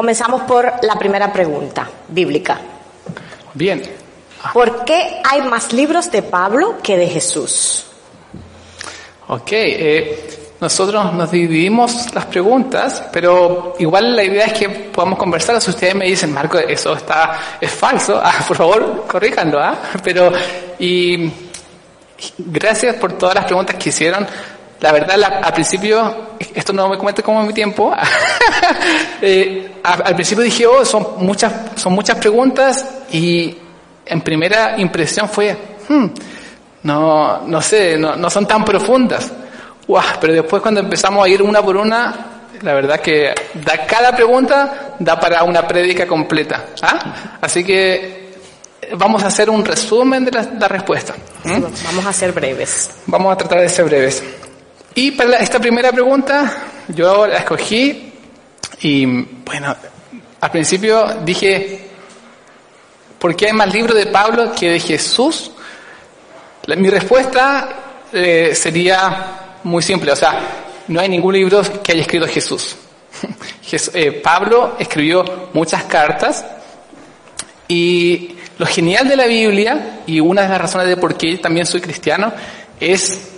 Comenzamos por la primera pregunta bíblica. Bien. ¿Por qué hay más libros de Pablo que de Jesús? Ok, eh, nosotros nos dividimos las preguntas, pero igual la idea es que podamos conversar. Si ustedes me dicen, Marco, eso está es falso, ah, por favor, corríjanlo. ¿ah? Pero, y gracias por todas las preguntas que hicieron. La verdad, la, al principio, esto no me comete como mi tiempo. eh, al principio dije, oh, son muchas, son muchas preguntas y en primera impresión fue, hmm, no, no sé, no, no son tan profundas. Wow, pero después cuando empezamos a ir una por una, la verdad que da, cada pregunta da para una prédica completa. ¿ah? Así que vamos a hacer un resumen de la, la respuesta. ¿Mm? Vamos a ser breves. Vamos a tratar de ser breves. Y para esta primera pregunta, yo la escogí y bueno, al principio dije, ¿por qué hay más libros de Pablo que de Jesús? Mi respuesta eh, sería muy simple, o sea, no hay ningún libro que haya escrito Jesús. Jes, eh, Pablo escribió muchas cartas y lo genial de la Biblia, y una de las razones de por qué también soy cristiano, es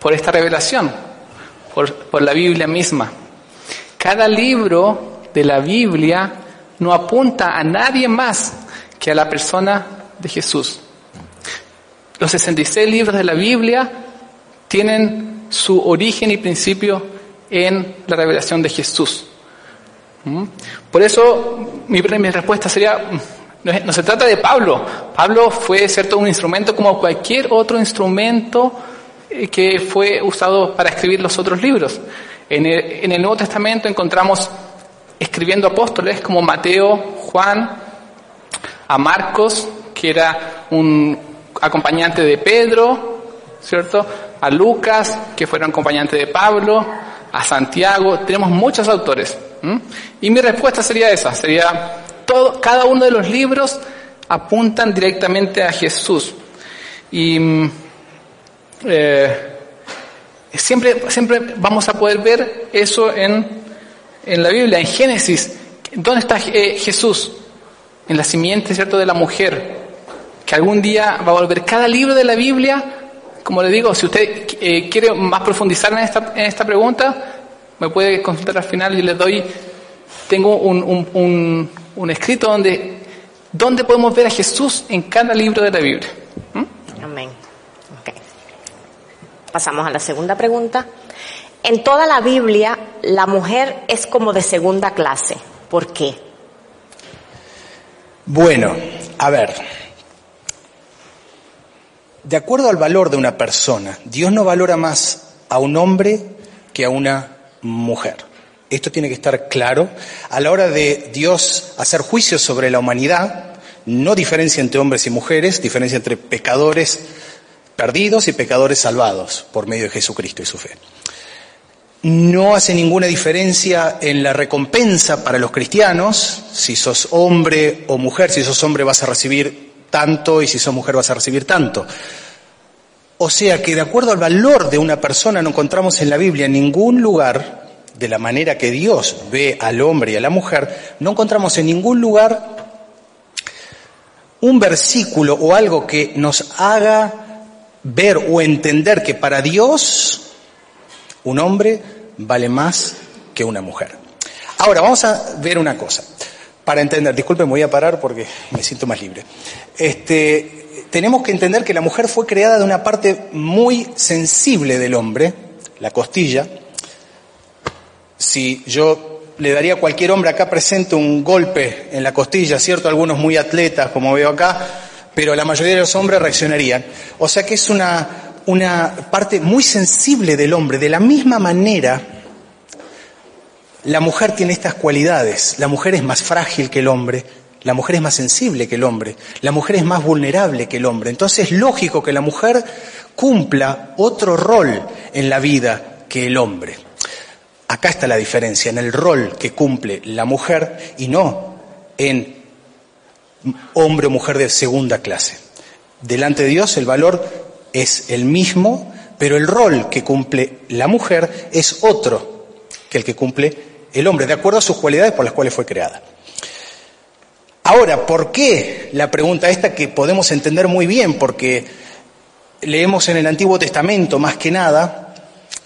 por esta revelación, por, la Biblia misma. Cada libro de la Biblia no apunta a nadie más que a la persona de Jesús. Los 66 libros de la Biblia tienen su origen y principio en la revelación de Jesús. ¿Mm? Por eso mi, mi respuesta sería, no, no, se trata de Pablo. Pablo fue cierto un instrumento como cualquier otro instrumento que fue usado para escribir los otros libros. En el, Nuevo Testamento encontramos escribiendo apóstoles como Mateo, Juan, a Marcos, que era un acompañante de Pedro, ¿cierto? A Lucas, que fueron acompañante de Pablo, a Santiago, tenemos muchos autores. Y mi respuesta sería esa, sería todo, cada uno de los libros apuntan directamente a Jesús. Y eh, siempre, siempre vamos a poder ver eso en, en la Biblia, en Génesis. ¿Dónde está eh, Jesús? En la simiente, ¿cierto?, de la mujer, que algún día va a volver. Cada libro de la Biblia, como le digo, si usted eh, quiere más profundizar en esta, en esta pregunta, me puede consultar al final y le doy, tengo un, un, un, escrito donde, donde podemos ver a Jesús en cada libro de la Biblia. ¿Mm? Amén. Pasamos a la segunda pregunta. En toda la Biblia, la mujer es como de segunda clase. ¿Por qué? Bueno, a ver. De acuerdo al valor de una persona, Dios no valora más a un hombre que a una mujer. Esto tiene que estar claro. A la hora de Dios hacer juicios sobre la humanidad, no diferencia entre hombres y mujeres, diferencia entre pecadores perdidos y pecadores salvados por medio de Jesucristo y su fe. No hace ninguna diferencia en la recompensa para los cristianos, si sos hombre o mujer, si sos hombre vas a recibir tanto y si sos mujer vas a recibir tanto. O sea que de acuerdo al valor de una persona no encontramos en la Biblia en ningún lugar, de la manera que Dios ve al hombre y a la mujer, no encontramos en ningún lugar un versículo o algo que nos haga ver o entender que para Dios un hombre vale más que una mujer. Ahora, vamos a ver una cosa. Para entender, disculpen, voy a parar porque me siento más libre. Este, tenemos que entender que la mujer fue creada de una parte muy sensible del hombre, la costilla. Si yo le daría a cualquier hombre acá presente un golpe en la costilla, ¿cierto? Algunos muy atletas, como veo acá, pero la mayoría de los hombres reaccionarían. O sea que es una, una parte muy sensible del hombre. De la misma manera, la mujer tiene estas cualidades. La mujer es más frágil que el hombre, la mujer es más sensible que el hombre, la mujer es más vulnerable que el hombre. Entonces es lógico que la mujer cumpla otro rol en la vida que el hombre. Acá está la diferencia, en el rol que cumple la mujer y no en hombre o mujer de segunda clase. Delante de Dios el valor es el mismo, pero el rol que cumple la mujer es otro que el que cumple el hombre, de acuerdo a sus cualidades por las cuales fue creada. Ahora, ¿por qué? La pregunta esta que podemos entender muy bien, porque leemos en el Antiguo Testamento más que nada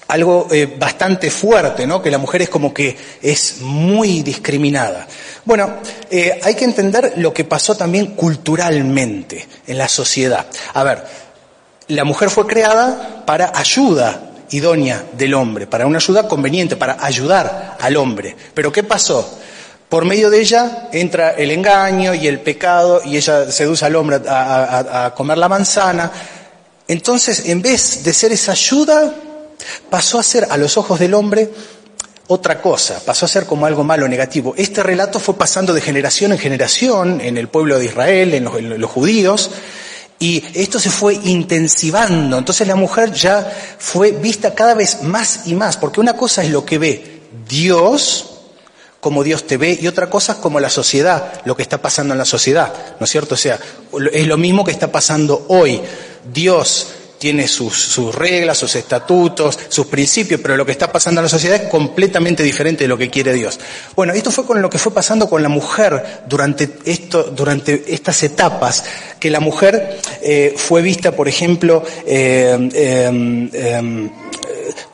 algo eh, bastante fuerte, ¿no? Que la mujer es como que es muy discriminada. Bueno, eh, hay que entender lo que pasó también culturalmente en la sociedad. A ver, la mujer fue creada para ayuda idónea del hombre, para una ayuda conveniente, para ayudar al hombre. Pero ¿qué pasó? Por medio de ella entra el engaño y el pecado y ella seduce al hombre a, comer la manzana. Entonces, en vez de ser esa ayuda, pasó a ser a los ojos del hombre otra cosa, pasó a ser como algo malo, negativo. Este relato fue pasando de generación en generación en el pueblo de Israel, en los, judíos, y esto se fue intensivando. Entonces la mujer ya fue vista cada vez más y más, porque una cosa es lo que ve Dios, como Dios te ve, y otra cosa es como la sociedad, lo que está pasando en la sociedad, ¿no es cierto? O sea, es lo mismo que está pasando hoy. Dios tiene sus, reglas, sus estatutos, sus principios, pero lo que está pasando en la sociedad es completamente diferente de lo que quiere Dios. Bueno, esto fue con lo que fue pasando con la mujer durante esto, durante estas etapas, que la mujer eh, fue vista, por ejemplo, eh, eh,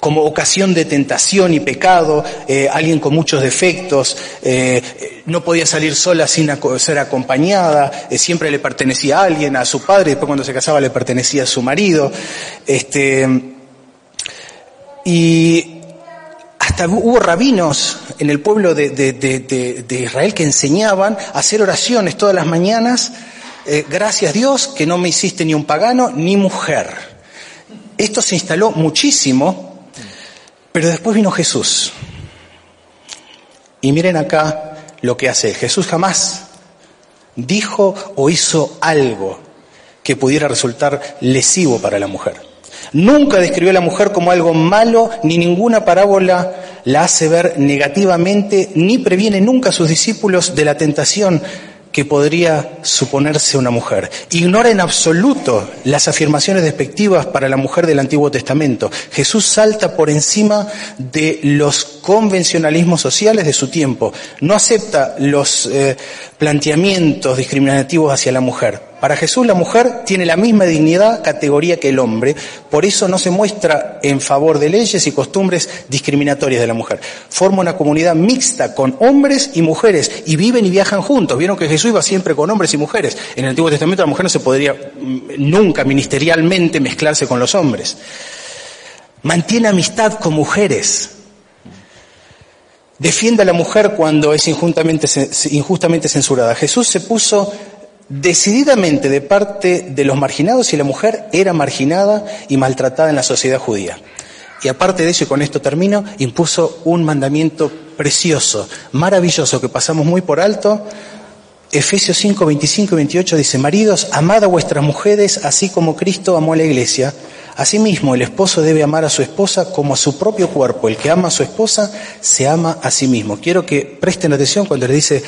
como ocasión de tentación y pecado, eh, alguien con muchos defectos, eh, no podía salir sola sin ser acompañada, eh, siempre le pertenecía a alguien, a su padre, después cuando se casaba le pertenecía a su marido. Este, y hasta hubo rabinos en el pueblo de, Israel que enseñaban a hacer oraciones todas las mañanas, gracias Dios que no me hiciste ni un pagano ni mujer. Esto se instaló muchísimo pero después vino Jesús. Y miren acá lo que hace. Jesús jamás dijo o hizo algo que pudiera resultar lesivo para la mujer. Nunca describió a la mujer como algo malo, ni ninguna parábola la hace ver negativamente, ni previene nunca a sus discípulos de la tentación que podría suponerse una mujer. Ignora en absoluto las afirmaciones despectivas para la mujer del Antiguo Testamento. Jesús salta por encima de los convencionalismos sociales de su tiempo. No acepta los eh, planteamientos discriminativos hacia la mujer. Para Jesús la mujer tiene la misma dignidad, categoría que el hombre, por eso no se muestra en favor de leyes y costumbres discriminatorias de la mujer. Forma una comunidad mixta con hombres y mujeres y viven y viajan juntos. Vieron que Jesús iba siempre con hombres y mujeres. En el Antiguo Testamento la mujer no se podría mm, nunca ministerialmente mezclarse con los hombres. Mantiene amistad con mujeres. Defiende a la mujer cuando es injustamente, injustamente censurada. Jesús se puso decididamente de parte de los marginados y la mujer era marginada y maltratada en la sociedad judía. Y aparte de eso, y con esto termino, impuso un mandamiento precioso, maravilloso, que pasamos muy por alto. Efesios 5, 25 y 28 dice, Maridos, amad a vuestras mujeres así como Cristo amó a la iglesia. Asimismo, el esposo debe amar a su esposa como a su propio cuerpo. El que ama a su esposa se ama a sí mismo. Quiero que presten atención cuando le dice,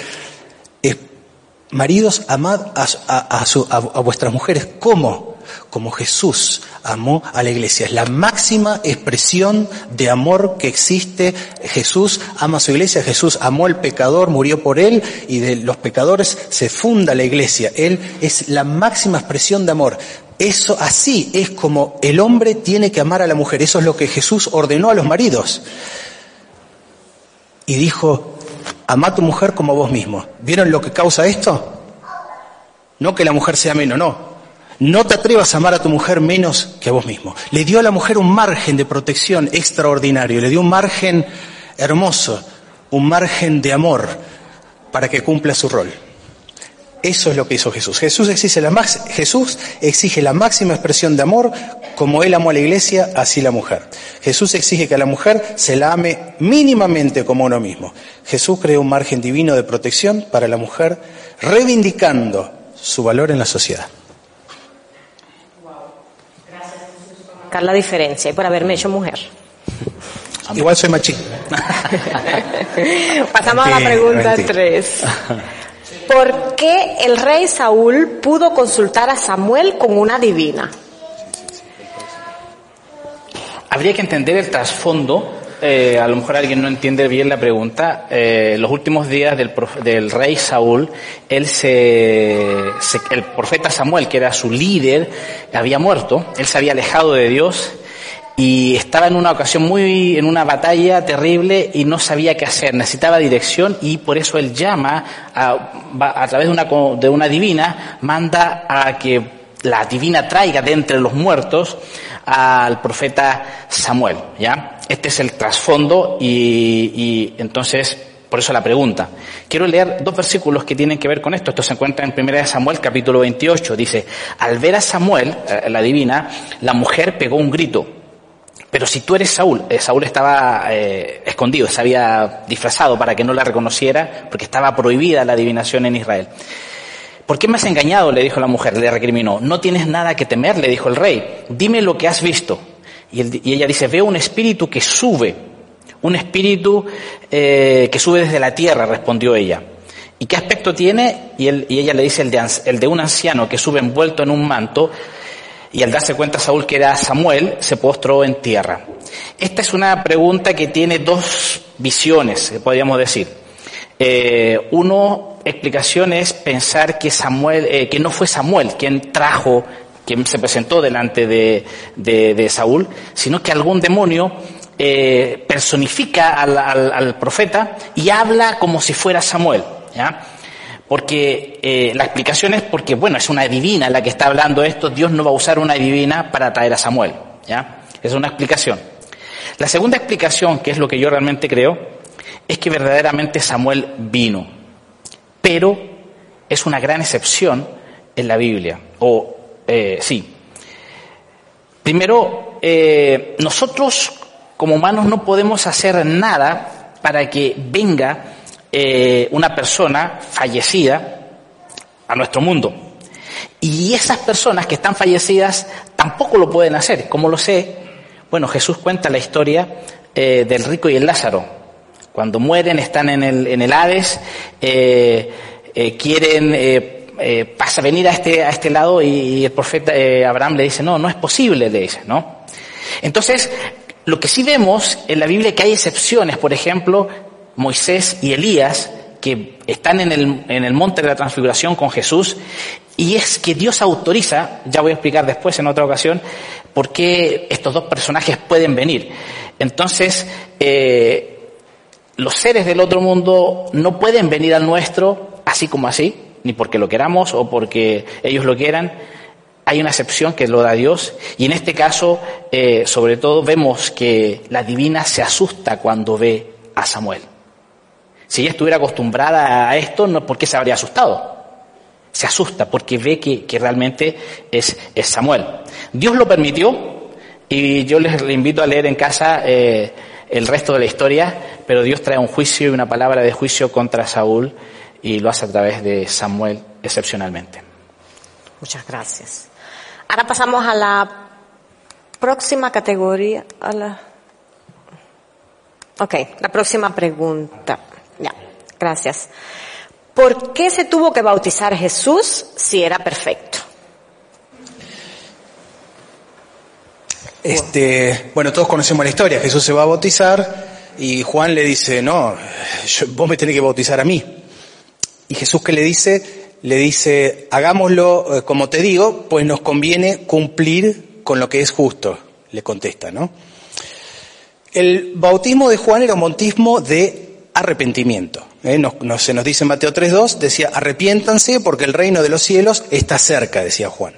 Maridos, amad a, vuestras mujeres. ¿Cómo? Como Jesús amó a la iglesia. Es la máxima expresión de amor que existe. Jesús ama a su iglesia. Jesús amó al pecador, murió por él y de los pecadores se funda la iglesia. Él es la máxima expresión de amor. Eso así es como el hombre tiene que amar a la mujer. Eso es lo que Jesús ordenó a los maridos. Y dijo, Ama a tu mujer como vos mismo. ¿Vieron lo que causa esto? No que la mujer sea menos, no. No te atrevas a amar a tu mujer menos que a vos mismo. Le dio a la mujer un margen de protección extraordinario, le dio un margen hermoso, un margen de amor para que cumpla su rol. Eso es lo que hizo Jesús. Jesús exige, la Jesús exige la máxima expresión de amor, como Él amó a la iglesia, así la mujer. Jesús exige que a la mujer se la ame mínimamente como uno mismo. Jesús creó un margen divino de protección para la mujer, reivindicando su valor en la sociedad. Gracias, la diferencia y por haberme hecho mujer. Igual soy machín. Pasamos a la pregunta 3. ¿Por qué el rey Saúl pudo consultar a Samuel con una divina? Habría que entender el trasfondo. Eh, a lo mejor alguien no entiende bien la pregunta, eh, los últimos días del, del rey Saúl, él se, el profeta Samuel, que era su líder, había muerto, él se había alejado de Dios y estaba en una ocasión muy, en una batalla terrible y no sabía qué hacer, necesitaba dirección y por eso él llama a, a través de una, de una divina, manda a que la divina traiga de entre los muertos al profeta Samuel, ¿ya? Este es el trasfondo y, y entonces, por eso la pregunta. Quiero leer dos versículos que tienen que ver con esto. Esto se encuentra en 1 Samuel capítulo 28. Dice, al ver a Samuel, eh, la divina, la mujer pegó un grito. Pero si tú eres Saúl, eh, Saúl estaba eh, escondido, se había disfrazado para que no la reconociera, porque estaba prohibida la adivinación en Israel. ¿Por qué me has engañado? le dijo la mujer, le recriminó. No tienes nada que temer, le dijo el rey. Dime lo que has visto. Y, ella dice, veo un espíritu que sube, un espíritu eh, que sube desde la tierra, respondió ella. ¿Y qué aspecto tiene? Y, ella le dice el de, el de un anciano que sube envuelto en un manto. Y al darse cuenta Saúl que era Samuel, se postró en tierra. Esta es una pregunta que tiene dos visiones, podríamos decir. Eh, uno, explicación es pensar que Samuel, eh, que no fue Samuel quien trajo, quien se presentó delante de, de- de Saúl, sino que algún demonio eh, personifica al, al- al profeta y habla como si fuera Samuel, ¿ya? Porque eh, la explicación es porque, bueno, es una divina la que está hablando esto, Dios no va a usar una divina para traer a Samuel, ¿ya? Es una explicación. La segunda explicación, que es lo que yo realmente creo, es que verdaderamente Samuel vino, pero es una gran excepción en la Biblia, o eh, sí. Primero, eh, nosotros como humanos no podemos hacer nada para que venga eh, una persona fallecida a nuestro mundo. Y esas personas que están fallecidas tampoco lo pueden hacer. ¿Cómo lo sé? Bueno, Jesús cuenta la historia eh, del rico y el Lázaro. Cuando mueren, están en el, en el Hades, eh, eh, quieren eh, eh, pasa venir a este, a este lado y, el profeta eh, Abraham le dice, no, no es posible, le dice, ¿no? Entonces, lo que sí vemos en la Biblia es que hay excepciones, por ejemplo, Moisés y Elías, que están en el, en el monte de la transfiguración con Jesús, y es que Dios autoriza, ya voy a explicar después en otra ocasión, por qué estos dos personajes pueden venir. Entonces, eh, los seres del otro mundo no pueden venir al nuestro así como así, ni porque lo queramos o porque ellos lo quieran. Hay una excepción que lo da Dios y en este caso, eh, sobre todo, vemos que la divina se asusta cuando ve a Samuel. Si ella estuviera acostumbrada a esto, no, ¿por qué se habría asustado? Se asusta porque ve que, realmente es, es, Samuel. Dios lo permitió y yo les invito a leer en casa eh, el resto de la historia, pero Dios trae un juicio y una palabra de juicio contra Saúl y lo hace a través de Samuel excepcionalmente. Muchas gracias. Ahora pasamos a la próxima categoría. A la... Ok, la próxima pregunta. Ya, gracias. ¿Por qué se tuvo que bautizar Jesús si era perfecto? Este, bueno, todos conocemos la historia. Jesús se va a bautizar y Juan le dice, no, vos me tenés que bautizar a mí. Y Jesús que le dice, le dice, hagámoslo eh, como te digo, pues nos conviene cumplir con lo que es justo, le contesta, ¿no? El bautismo de Juan era un bautismo de arrepentimiento. ¿eh? Nos, nos, se nos dice en Mateo 3.2, decía, arrepiéntanse porque el reino de los cielos está cerca, decía Juan.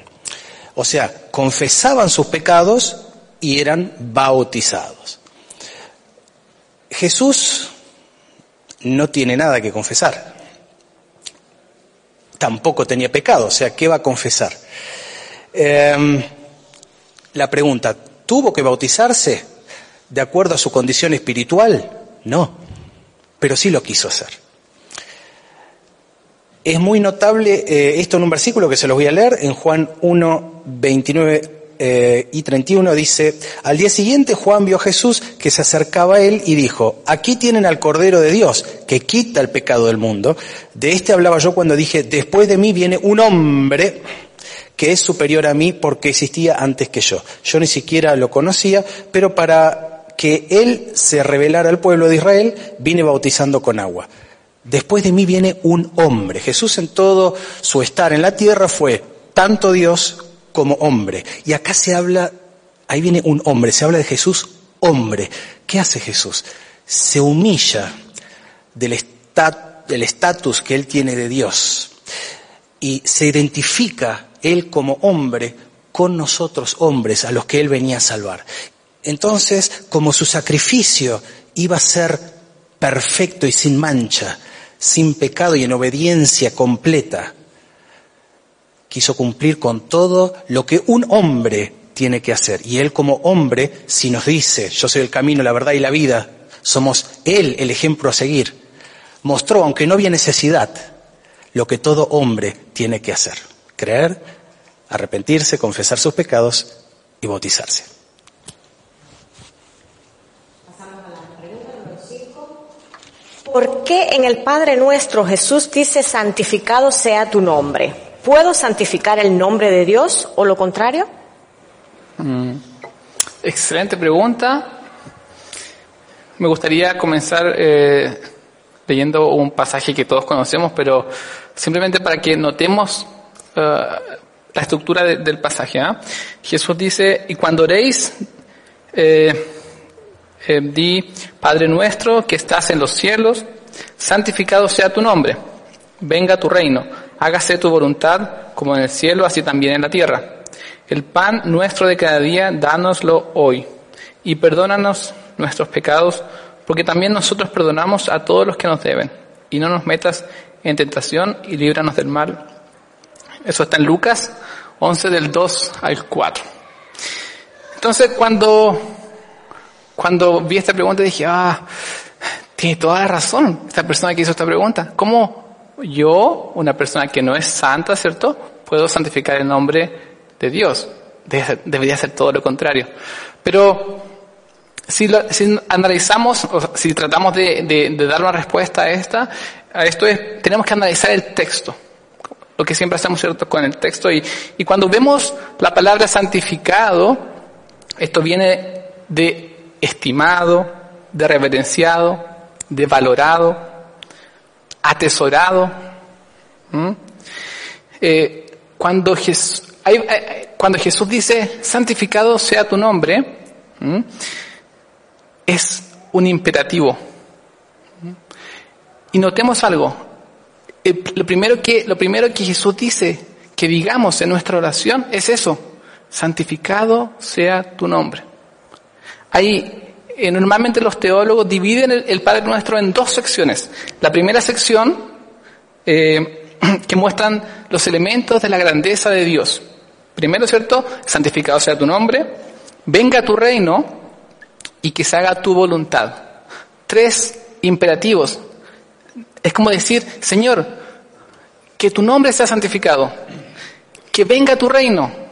O sea, confesaban sus pecados y eran bautizados. Jesús no tiene nada que confesar. Tampoco tenía pecado, o sea, ¿qué va a confesar? Eh, la pregunta, ¿tuvo que bautizarse de acuerdo a su condición espiritual? No, pero sí lo quiso hacer. Es muy notable eh, esto en un versículo que se los voy a leer, en Juan 1, 29 eh, y 31 dice, al día siguiente Juan vio a Jesús que se acercaba a él y dijo, aquí tienen al Cordero de Dios que quita el pecado del mundo. De este hablaba yo cuando dije, después de mí viene un hombre que es superior a mí porque existía antes que yo. Yo ni siquiera lo conocía, pero para que Él se revelara al pueblo de Israel, vine bautizando con agua. Después de mí viene un hombre. Jesús en todo su estar en la tierra fue tanto Dios como hombre. Y acá se habla, ahí viene un hombre, se habla de Jesús hombre. ¿Qué hace Jesús? Se humilla del estatus que él tiene de Dios y se identifica él como hombre con nosotros hombres a los que él venía a salvar. Entonces, como su sacrificio iba a ser perfecto y sin mancha, sin pecado y en obediencia completa, quiso cumplir con todo lo que un hombre tiene que hacer. Y él como hombre, si nos dice, yo soy el camino, la verdad y la vida, somos él el ejemplo a seguir, mostró, aunque no había necesidad, lo que todo hombre tiene que hacer. Creer, arrepentirse, confesar sus pecados y bautizarse. ¿Por qué en el Padre nuestro Jesús dice santificado sea tu nombre? ¿Puedo santificar el nombre de Dios o lo contrario? Mm, excelente pregunta. Me gustaría comenzar eh, leyendo un pasaje que todos conocemos, pero simplemente para que notemos uh, la estructura de, del pasaje. ¿eh? Jesús dice, y cuando oréis, eh, eh, di, Padre nuestro que estás en los cielos, santificado sea tu nombre, venga tu reino, hágase tu voluntad como en el cielo, así también en la tierra. El pan nuestro de cada día, dánoslo hoy, y perdónanos nuestros pecados, porque también nosotros perdonamos a todos los que nos deben, y no nos metas en tentación y líbranos del mal. Eso está en Lucas 11 del 2 al 4. Entonces cuando, cuando vi esta pregunta dije, ah, tiene toda la razón esta persona que hizo esta pregunta. ¿Cómo yo, una persona que no es santa, ¿cierto? Puedo santificar el nombre de Dios. Debería ser todo lo contrario. Pero si, analizamos, si tratamos de, dar una respuesta a esta, a esto es, tenemos que analizar el texto. Lo que siempre hacemos cierto con el texto. Y cuando vemos la palabra santificado, esto viene de estimado, de reverenciado, de valorado, atesorado. Eh, cuando Jesús, hay, hay, dice, santificado sea tu nombre, es un imperativo. Y notemos algo. Lo primero, que, lo primero que Jesús dice que digamos en nuestra oración es eso. Santificado sea tu nombre. Ahí, eh, normalmente los teólogos dividen el, Padre Nuestro en dos secciones. La primera sección, eh, que muestran los elementos de la grandeza de Dios. Primero, ¿cierto? Santificado sea tu nombre. Venga tu reino y que se haga tu voluntad. Tres imperativos. Es como decir, Señor, que tu nombre sea santificado, que venga tu reino.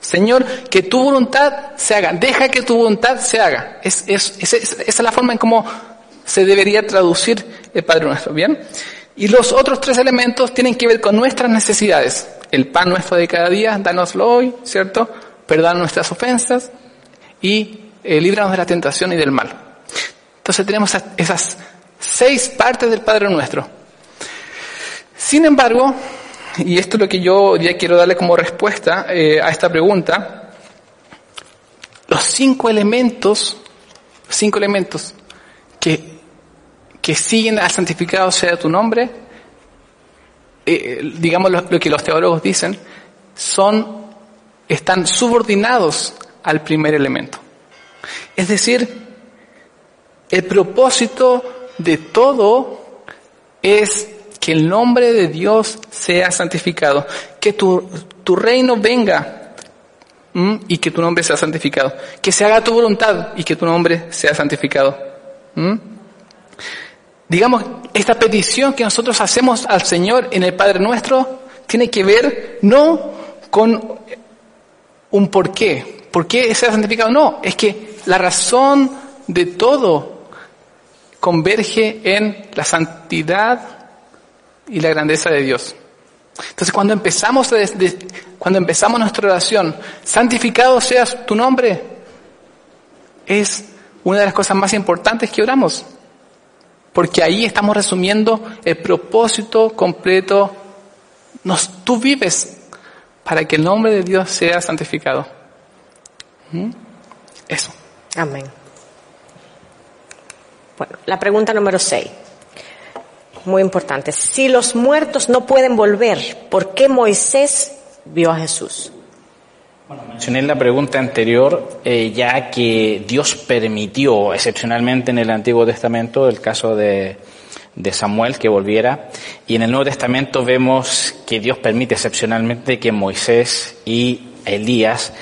Señor, que tu voluntad se haga, deja que tu voluntad se haga. Es, es, es, esa es la forma en cómo se debería traducir el Padre Nuestro, ¿bien? Y los otros tres elementos tienen que ver con nuestras necesidades. El pan nuestro de cada día, danoslo hoy, ¿cierto? Perdona nuestras ofensas y eh, líbranos de la tentación y del mal. Entonces tenemos esas seis partes del Padre Nuestro. Sin embargo, y esto es lo que yo ya quiero darle como respuesta eh, a esta pregunta, los cinco elementos, cinco elementos que, que siguen al santificado sea tu nombre, eh, digamos lo, lo que los teólogos dicen, son, están subordinados al primer elemento. Es decir, el propósito de todo es que el nombre de Dios sea santificado, que tu, tu reino venga y que tu nombre sea santificado, que se haga tu voluntad y que tu nombre sea santificado. Digamos, esta petición que nosotros hacemos al Señor en el Padre nuestro tiene que ver no con un por qué, por qué sea santificado, no, es que la razón de todo converge en la santidad y la grandeza de Dios. Entonces cuando empezamos, cuando empezamos nuestra oración, santificado seas tu nombre, es una de las cosas más importantes que oramos. Porque ahí estamos resumiendo el propósito completo. Nos, tú vives para que el nombre de Dios sea santificado. ¿Mm? Eso. Amén. Bueno, la pregunta número 6. Muy importante. Si los muertos no pueden volver, ¿por qué Moisés vio a Jesús? Bueno, mencioné en la pregunta anterior, eh, ya que Dios permitió excepcionalmente en el Antiguo Testamento el caso de, de Samuel que volviera, y en el Nuevo Testamento vemos que Dios permite excepcionalmente que Moisés y Elías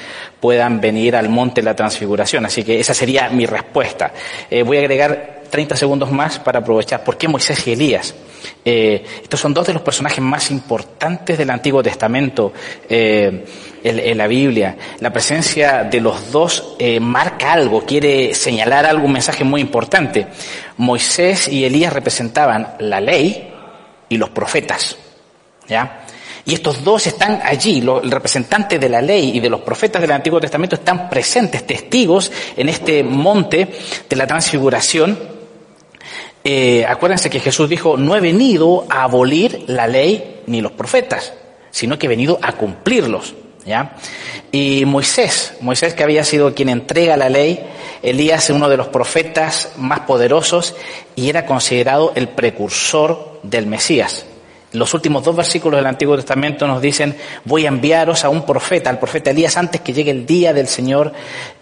puedan venir al monte de la transfiguración. Así que esa sería mi respuesta. Eh, voy a agregar 30 segundos más para aprovechar. ¿Por qué Moisés y Elías? Eh, estos son dos de los personajes más importantes del Antiguo Testamento eh, en, la Biblia. La presencia de los dos eh, marca algo, quiere señalar algo, un mensaje muy importante. Moisés y Elías representaban la ley y los profetas. ¿Ya? Y estos dos están allí, el representante de la ley y de los profetas del Antiguo Testamento están presentes, testigos en este monte de la transfiguración eh, acuérdense que Jesús dijo, no he venido a abolir la ley ni los profetas, sino que he venido a cumplirlos. ¿ya? Y Moisés, Moisés que había sido quien entrega la ley, Elías uno de los profetas más poderosos y era considerado el precursor del Mesías. Los últimos dos versículos del Antiguo Testamento nos dicen, voy a enviaros a un profeta, al profeta Elías, antes que llegue el día del Señor.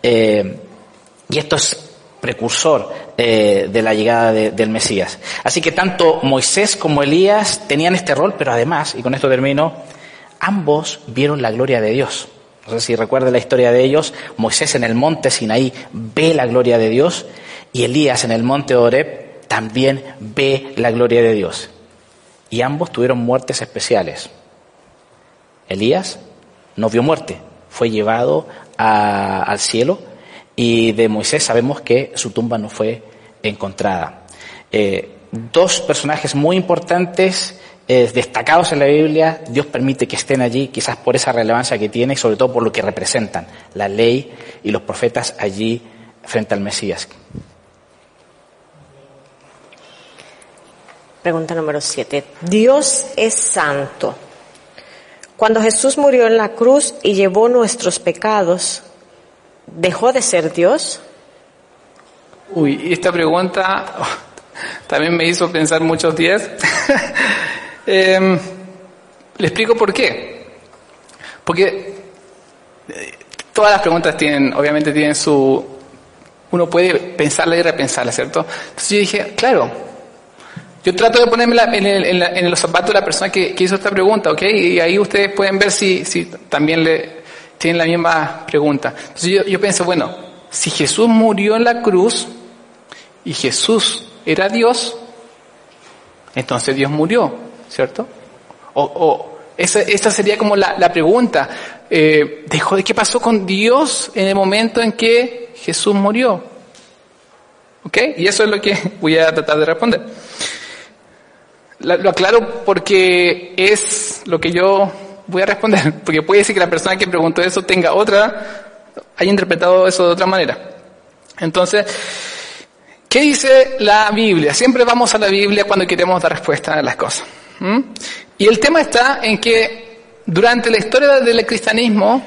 Eh, y esto es precursor eh, de la llegada del Mesías. Así que tanto Moisés como Elías tenían este rol, pero además, y con esto termino, ambos vieron la gloria de Dios. No sé si recuerda la historia de ellos, Moisés en el monte Sinaí ve la gloria de Dios y Elías en el monte Oreb también ve la gloria de Dios. Y ambos tuvieron muertes especiales. Elías no vio muerte, fue llevado al cielo y de Moisés sabemos que su tumba no fue encontrada. Eh, dos personajes muy importantes, eh, destacados en la Biblia, Dios permite que estén allí, quizás por esa relevancia que tiene sobre todo por lo que representan, la ley y los profetas allí frente al Mesías. Pregunta número siete. Dios es santo. Cuando Jesús murió en la cruz y llevó nuestros pecados, dejó de ser Dios? Uy, esta pregunta también me hizo pensar muchos días. Em, le explico por qué. Porque eh, todas las preguntas tienen, obviamente tienen su... Uno puede pensarla y repensarla, ¿cierto? Entonces yo dije, claro, yo trato de ponerme en, en, los zapatos de la persona que, hizo esta pregunta, ¿ok? Y ahí ustedes pueden ver si también le, tienen la misma pregunta. Entonces yo, pienso, bueno, si Jesús murió en la cruz y Jesús era Dios, entonces Dios murió, ¿cierto? O, o esa, esta sería como la, la pregunta. Eh, ¿Dejó de qué pasó con Dios en el momento en que Jesús murió? ¿Ok? Y eso es lo que voy a tratar de responder. lo aclaro porque es lo que yo voy a responder, porque puede ser que la persona que preguntó eso tenga otra, haya interpretado eso de otra manera. Entonces, ¿qué dice la Biblia? Siempre vamos a la Biblia cuando queremos dar respuesta a las cosas. Y el tema está en que durante la historia del cristianismo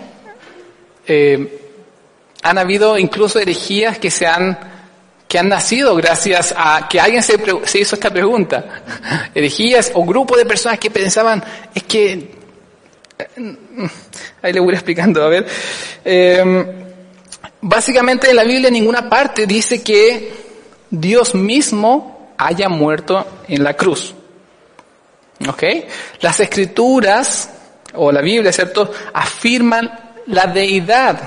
eh, han habido incluso herejías que se han que han nacido gracias a que alguien se, hizo esta pregunta. Herejías o grupo de personas que pensaban, es que Ahí le voy explicando, a ver. Em, básicamente en la Biblia en ninguna parte dice que Dios mismo haya muerto en la cruz. ¿Ok? Las escrituras, o la Biblia, ¿cierto?, afirman la deidad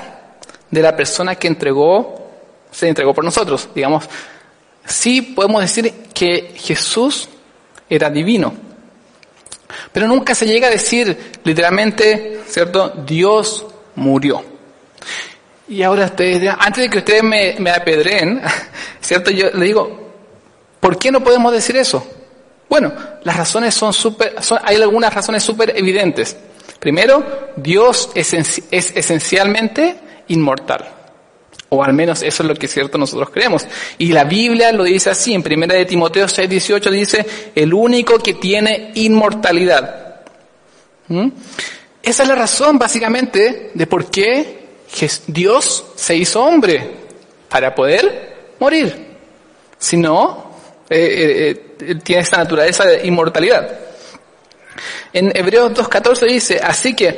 de la persona que entregó, se entregó por nosotros. Digamos, sí podemos decir que Jesús era divino. Pero nunca se llega a decir literalmente, ¿cierto? Dios murió. Y ahora ustedes, antes de que ustedes me, me apedreen, ¿cierto? Yo le digo, ¿por qué no podemos decir eso? Bueno, las razones son súper, hay algunas razones súper evidentes. Primero, Dios es, es esencialmente inmortal. O al menos eso es lo que cierto nosotros creemos. Y la Biblia lo dice así, en primera de Timoteo 6, 18 dice, el único que tiene inmortalidad. ¿Mm? Esa es la razón básicamente de por qué Dios se hizo hombre, para poder morir. Si no, eh, eh, eh, tiene esta naturaleza de inmortalidad. En Hebreos 2.14 dice, así que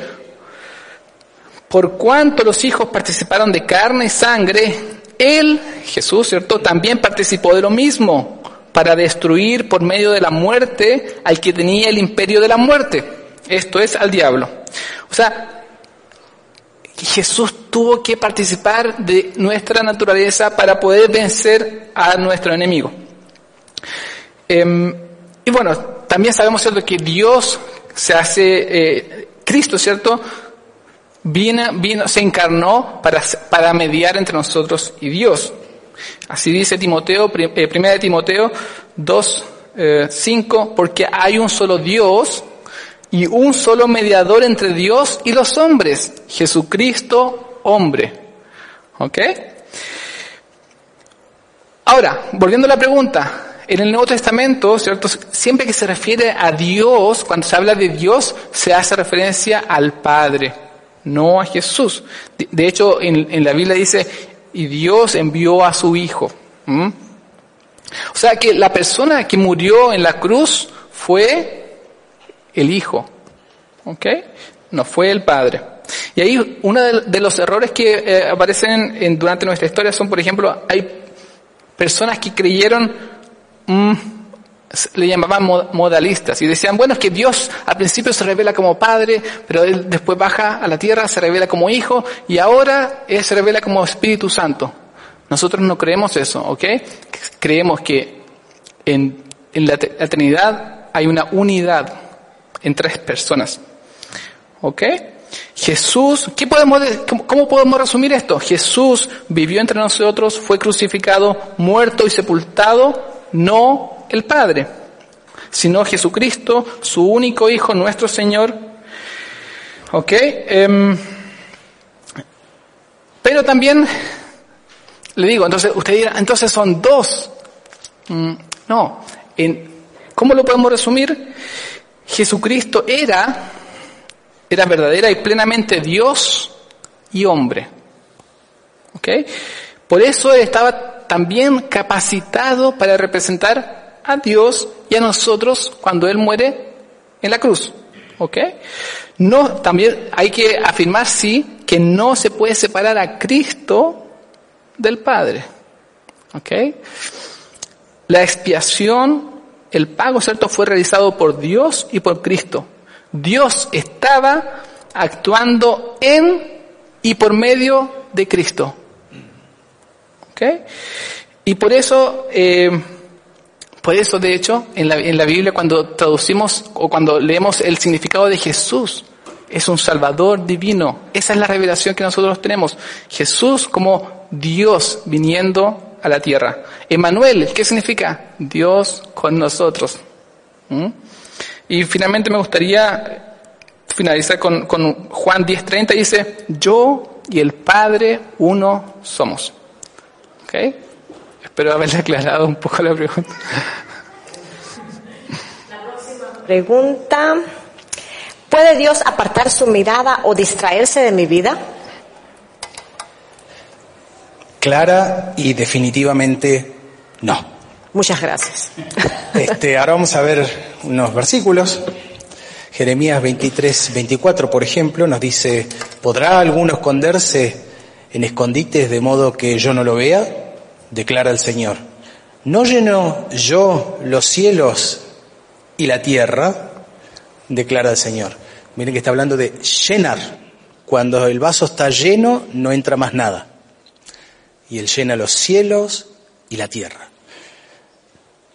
por cuanto los hijos participaron de carne y sangre, Él, Jesús, ¿cierto? También participó de lo mismo para destruir por medio de la muerte al que tenía el imperio de la muerte. Esto es al diablo. O sea, Jesús tuvo que participar de nuestra naturaleza para poder vencer a nuestro enemigo. Em, y bueno, también sabemos, ¿cierto?, que Dios se hace, eh, Cristo, ¿cierto?, vino, vino, se encarnó para, para mediar entre nosotros y Dios. Así dice Timoteo, eh, primera de Timoteo 2, 5, eh, porque hay un solo Dios y un solo mediador entre Dios y los hombres, Jesucristo hombre. ¿Ok? Ahora, volviendo a la pregunta, en el Nuevo Testamento, ¿cierto? Siempre que se refiere a Dios, cuando se habla de Dios, se hace referencia al Padre, no a Jesús. De, hecho, en, la Biblia dice, y Dios envió a su Hijo. O sea que la persona que murió en la cruz fue el Hijo. ¿Ok? No fue el Padre. Y ahí uno de, los errores que eh, aparecen en, durante nuestra historia son, por ejemplo, hay personas que creyeron Mm, le llamaban modalistas y decían, bueno, es que Dios al principio se revela como Padre, pero después baja a la tierra, se revela como Hijo y ahora se revela como Espíritu Santo. Nosotros no creemos eso, ¿ok? Creemos que en, en la, Trinidad hay una unidad en tres personas, ¿ok? Jesús, ¿qué podemos, ¿cómo podemos resumir esto? Jesús vivió entre nosotros, fue crucificado, muerto y sepultado no el Padre, sino Jesucristo, su único Hijo, nuestro Señor. ¿Ok? Em, pero también le digo, entonces usted dirá, entonces son dos. Mm, no, en, ¿cómo lo podemos resumir? Jesucristo era, era verdadera y plenamente Dios y hombre. ¿Ok? Por eso estaba también capacitado para representar a Dios y a nosotros cuando Él muere en la cruz. ¿Ok? No, también hay que afirmar, sí, que no se puede separar a Cristo del Padre. ¿Ok? La expiación, el pago, ¿cierto?, fue realizado por Dios y por Cristo. Dios estaba actuando en y por medio de Cristo. Y por eso, eh, por eso de hecho, en la, en la Biblia cuando traducimos o cuando leemos el significado de Jesús, es un Salvador divino. Esa es la revelación que nosotros tenemos. Jesús como Dios viniendo a la tierra. Emanuel, ¿qué significa? Dios con nosotros. ¿Mm? Y finalmente me gustaría finalizar con, con Juan 10:30, dice, yo y el Padre uno somos. ¿Ok? Espero haberle aclarado un poco la pregunta. La próxima pregunta. ¿Puede Dios apartar su mirada o distraerse de mi vida? Clara y definitivamente no. Muchas gracias. Este, ahora vamos a ver unos versículos. Jeremías 23, 24, por ejemplo, nos dice, ¿podrá alguno esconderse en escondites de modo que yo no lo vea, declara el Señor. ¿No lleno yo los cielos y la tierra? declara el Señor. Miren que está hablando de llenar. Cuando el vaso está lleno, no entra más nada. Y Él llena los cielos y la tierra.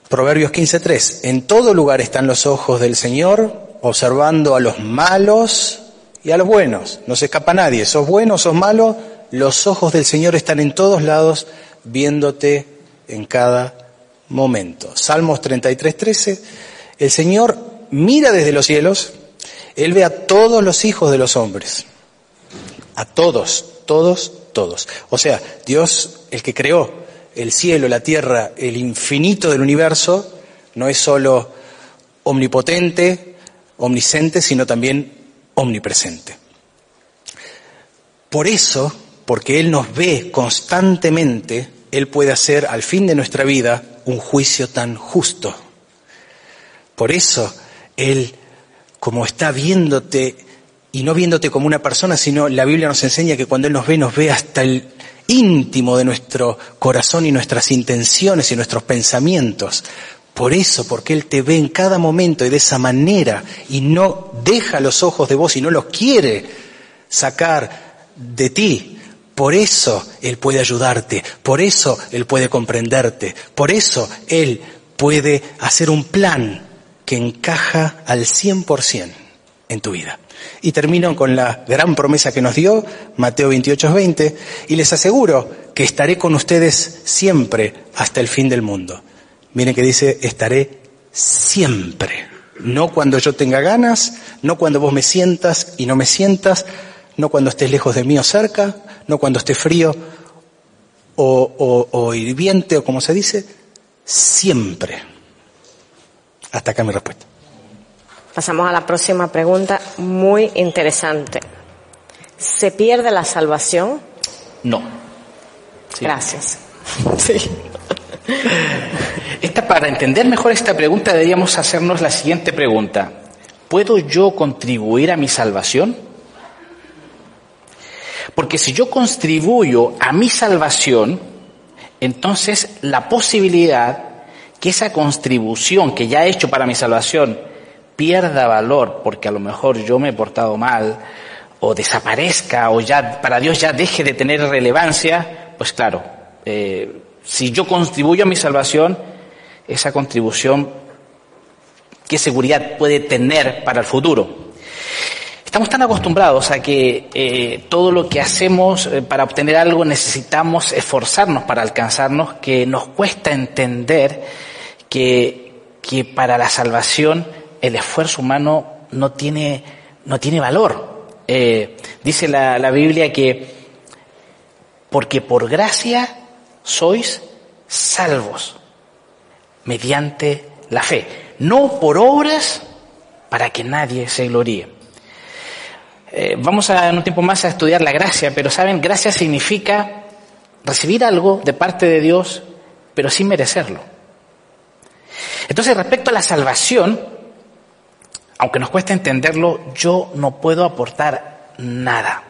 Proverbios 15.3. En todo lugar están los ojos del Señor, observando a los malos y a los buenos. No se escapa nadie. Sos bueno, sos malo, los ojos del Señor están en todos lados, viéndote en cada momento. Salmos 33, 13. El Señor mira desde los cielos, Él ve a todos los hijos de los hombres. A todos, todos, todos. O sea, Dios, el que creó el cielo, la tierra, el infinito del universo, no es solo omnipotente, omnisciente, sino también omnipresente. Por eso, porque Él nos ve constantemente, Él puede hacer al fin de nuestra vida un juicio tan justo. Por eso, Él, como está viéndote, y no viéndote como una persona, sino la Biblia nos enseña que cuando Él nos ve, nos ve hasta el íntimo de nuestro corazón y nuestras intenciones y nuestros pensamientos. Por eso, porque Él te ve en cada momento y de esa manera y no deja los ojos de vos y no los quiere sacar de ti. Por eso Él puede ayudarte, por eso Él puede comprenderte, por eso Él puede hacer un plan que encaja al 100% en tu vida. Y termino con la gran promesa que nos dio Mateo 28, 20, y les aseguro que estaré con ustedes siempre hasta el fin del mundo. Miren que dice, estaré siempre. No cuando yo tenga ganas, no cuando vos me sientas y no me sientas, no cuando estés lejos de mí o cerca, no cuando esté frío o, o hirviente o como se dice, siempre. Hasta acá mi respuesta. Pasamos a la próxima pregunta, muy interesante. ¿Se pierde la salvación? No. Sí. Gracias. Sí. Esta, para entender mejor esta pregunta deberíamos hacernos la siguiente pregunta. ¿Puedo yo contribuir a mi salvación? Porque si yo contribuyo a mi salvación, entonces la posibilidad que esa contribución que ya he hecho para mi salvación pierda valor porque a lo mejor yo me he portado mal o desaparezca o ya para Dios ya deje de tener relevancia, pues claro, eh, si yo contribuyo a mi salvación, esa contribución, ¿qué seguridad puede tener para el futuro? Estamos tan acostumbrados a que eh, todo lo que hacemos eh, para obtener algo necesitamos esforzarnos para alcanzarnos que nos cuesta entender que, que para la salvación el esfuerzo humano no tiene, no tiene valor. Eh, dice la, la Biblia que porque por gracia sois salvos mediante la fe, no por obras para que nadie se gloríe. Eh, vamos a, en un tiempo más a estudiar la gracia, pero saben, gracia significa recibir algo de parte de Dios, pero sin merecerlo. Entonces, respecto a la salvación, aunque nos cueste entenderlo, yo no puedo aportar nada.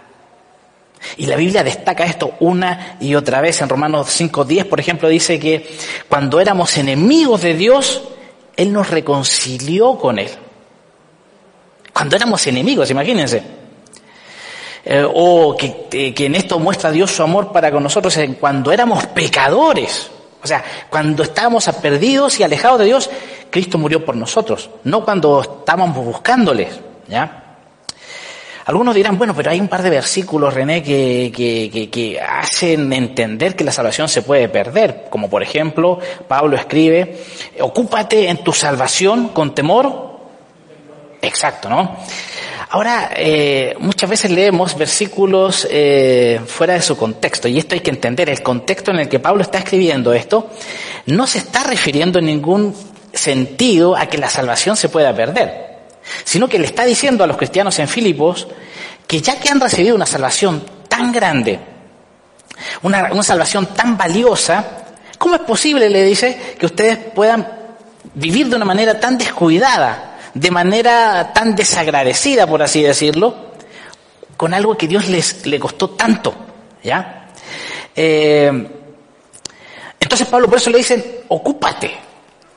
Y la Biblia destaca esto una y otra vez. En Romanos 5.10, por ejemplo, dice que cuando éramos enemigos de Dios, Él nos reconcilió con Él. Cuando éramos enemigos, imagínense. Eh, o que, eh, que, en esto muestra Dios su amor para con nosotros en cuando éramos pecadores. O sea, cuando estábamos perdidos y alejados de Dios, Cristo murió por nosotros, no cuando estábamos buscándoles. ¿ya? Algunos dirán, bueno, pero hay un par de versículos, René, que, que, hacen entender que la salvación se puede perder. Como por ejemplo, Pablo escribe, ocúpate en tu salvación con temor. Exacto, ¿no? Ahora, eh, muchas veces leemos versículos eh, fuera de su contexto, y esto hay que entender, el contexto en el que Pablo está escribiendo esto no se está refiriendo en ningún sentido a que la salvación se pueda perder sino que le está diciendo a los cristianos en Filipos que ya que han recibido una salvación tan grande, una, una salvación tan valiosa, ¿cómo es posible, le dice, que ustedes puedan vivir de una manera tan descuidada, de manera tan desagradecida, por así decirlo, con algo que Dios les le costó tanto, ¿ya? Eh, entonces Pablo por eso le dice, ocúpate.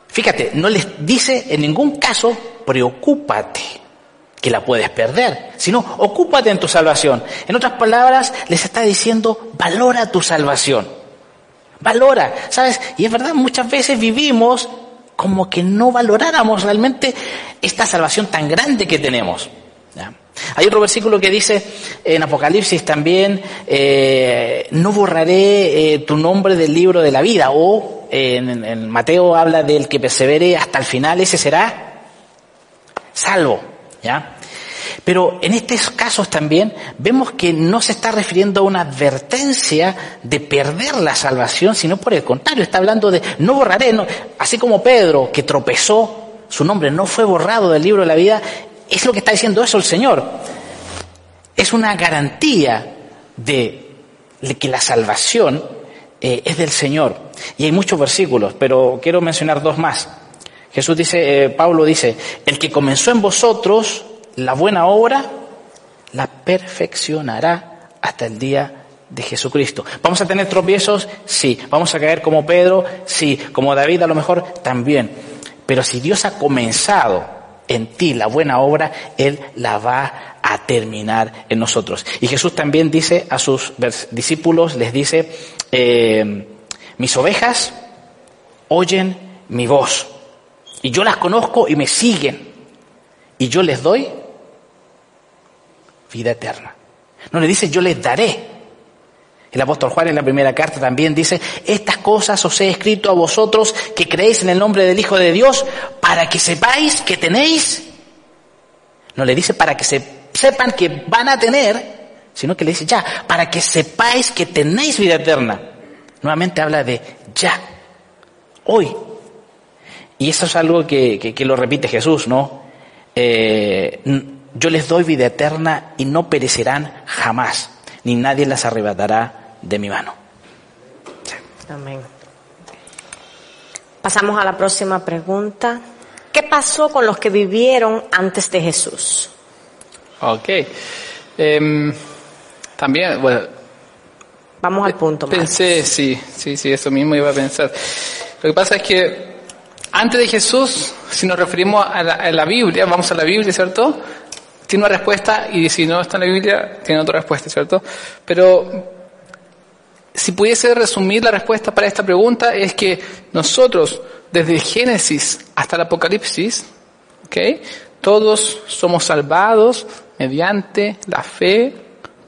Fíjate, no les dice en ningún caso preocúpate, que la puedes perder, sino ocúpate en tu salvación. En otras palabras, les está diciendo, valora tu salvación. Valora, ¿sabes? Y es verdad, muchas veces vivimos como que no valoráramos realmente esta salvación tan grande que tenemos. Hay otro versículo que dice en Apocalipsis también, eh, no borraré eh, tu nombre del libro de la vida, o en, en Mateo habla del que persevere hasta el final, ese será salvo, ¿ya? Pero en estos casos también vemos que no se está refiriendo a una advertencia de perder la salvación, sino por el contrario, está hablando de no borraré, no, así como Pedro que tropezó, su nombre no fue borrado del libro de la vida, es lo que está diciendo eso el Señor. Es una garantía de que la salvación eh, es del Señor. Y hay muchos versículos, pero quiero mencionar dos más. Jesús dice, eh, Pablo dice, el que comenzó en vosotros la buena obra, la perfeccionará hasta el día de Jesucristo. ¿Vamos a tener tropiezos? Sí. ¿Vamos a caer como Pedro? Sí. Como David a lo mejor también. Pero si Dios ha comenzado en ti la buena obra, Él la va a terminar en nosotros. Y Jesús también dice a sus discípulos, les dice, eh, mis ovejas oyen mi voz y yo las conozco y me siguen y yo les doy vida eterna. No le dice yo les daré. El apóstol Juan en la primera carta también dice, estas cosas os he escrito a vosotros que creéis en el nombre del Hijo de Dios para que sepáis que tenéis. No le dice para que sepan que van a tener, sino que le dice ya, para que sepáis que tenéis vida eterna. Nuevamente habla de ya, hoy. Y eso es algo que, lo repite Jesús, ¿no? Eh, yo les doy vida eterna y no perecerán jamás, ni nadie las arrebatará de mi mano. Amén. Pasamos a la próxima pregunta. ¿Qué pasó con los que vivieron antes de Jesús? Ok. Em, también, bueno. Vamos al punto. Pensé, sí, sí, sí, eso mismo iba a pensar. Lo que pasa es que antes de Jesús, si nos referimos a la, a la Biblia, vamos a la Biblia, ¿cierto? Tiene una respuesta y si no está en la Biblia, tiene otra respuesta, ¿cierto? Pero si pudiese resumir la respuesta para esta pregunta es que nosotros, desde Génesis hasta el Apocalipsis, ¿ok? Todos somos salvados mediante la fe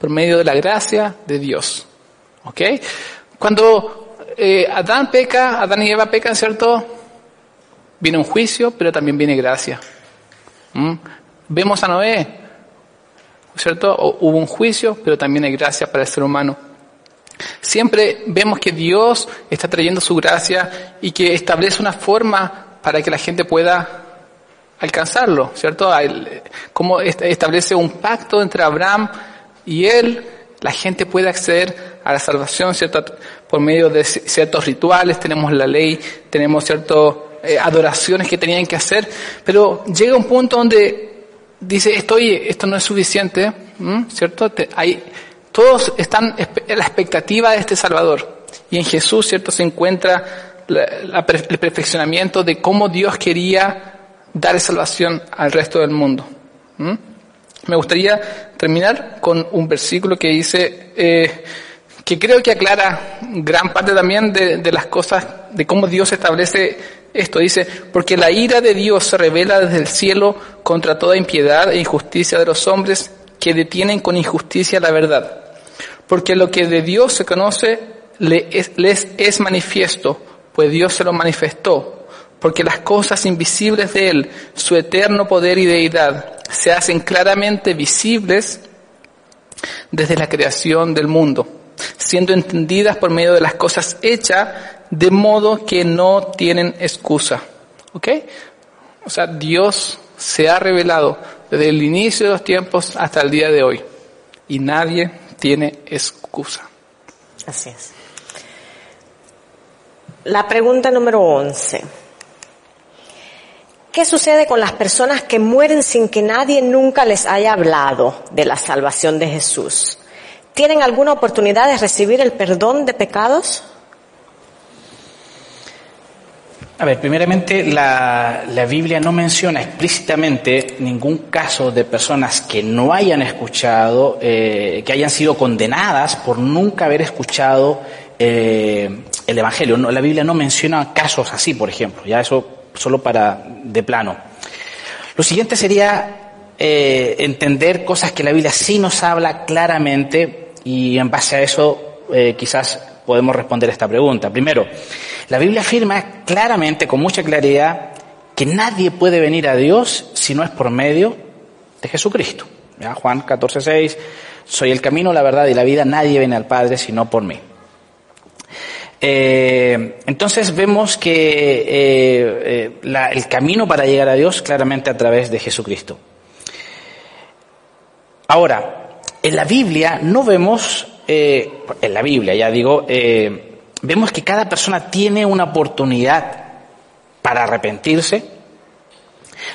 por medio de la gracia de Dios, ¿ok? Cuando eh, Adán peca, Adán y Eva pecan, ¿cierto? Viene un juicio, pero también viene gracia. Vemos a Noé, ¿cierto? Hubo un juicio, pero también hay gracia para el ser humano. Siempre vemos que Dios está trayendo su gracia y que establece una forma para que la gente pueda alcanzarlo, ¿cierto? Como establece un pacto entre Abraham y él, la gente puede acceder a la salvación, ¿cierto? Por medio de ciertos rituales, tenemos la ley, tenemos ciertas eh, adoraciones que tenían que hacer, pero llega un punto donde dice, esto, esto no es suficiente, ¿cierto? hay, todos están en la expectativa de este Salvador. Y en Jesús, ¿cierto? Se encuentra el perfeccionamiento de cómo Dios quería dar salvación al resto del mundo. Me gustaría terminar con un versículo que dice, eh, que creo que aclara gran parte también de las cosas, de cómo Dios establece esto dice, porque la ira de Dios se revela desde el cielo contra toda impiedad e injusticia de los hombres que detienen con injusticia la verdad. Porque lo que de Dios se conoce les es manifiesto, pues Dios se lo manifestó. Porque las cosas invisibles de Él, su eterno poder y deidad, se hacen claramente visibles desde la creación del mundo, siendo entendidas por medio de las cosas hechas de modo que no tienen excusa. ¿Ok? O sea, Dios se ha revelado desde el inicio de los tiempos hasta el día de hoy. Y nadie tiene excusa. Así es. La pregunta número 11. ¿Qué sucede con las personas que mueren sin que nadie nunca les haya hablado de la salvación de Jesús? ¿Tienen alguna oportunidad de recibir el perdón de pecados? A ver, primeramente la, Biblia no menciona explícitamente ningún caso de personas que no hayan escuchado, eh, que hayan sido condenadas por nunca haber escuchado eh, el Evangelio. la Biblia no menciona casos así, por ejemplo, ya eso solo para de plano. Lo siguiente sería eh, entender cosas que la Biblia sí nos habla claramente y en base a eso quizás podemos responder esta pregunta. Primero, la Biblia afirma claramente, con mucha claridad, que nadie puede venir a Dios si no es por medio de Jesucristo. Juan 14:6, soy el camino, la verdad y la vida, nadie viene al Padre sino por mí. Eh, entonces vemos que eh, eh, el camino para llegar a Dios claramente a través de Jesucristo. Ahora, en la Biblia no vemos, eh, en la Biblia ya digo, eh, vemos que cada persona tiene una oportunidad para arrepentirse.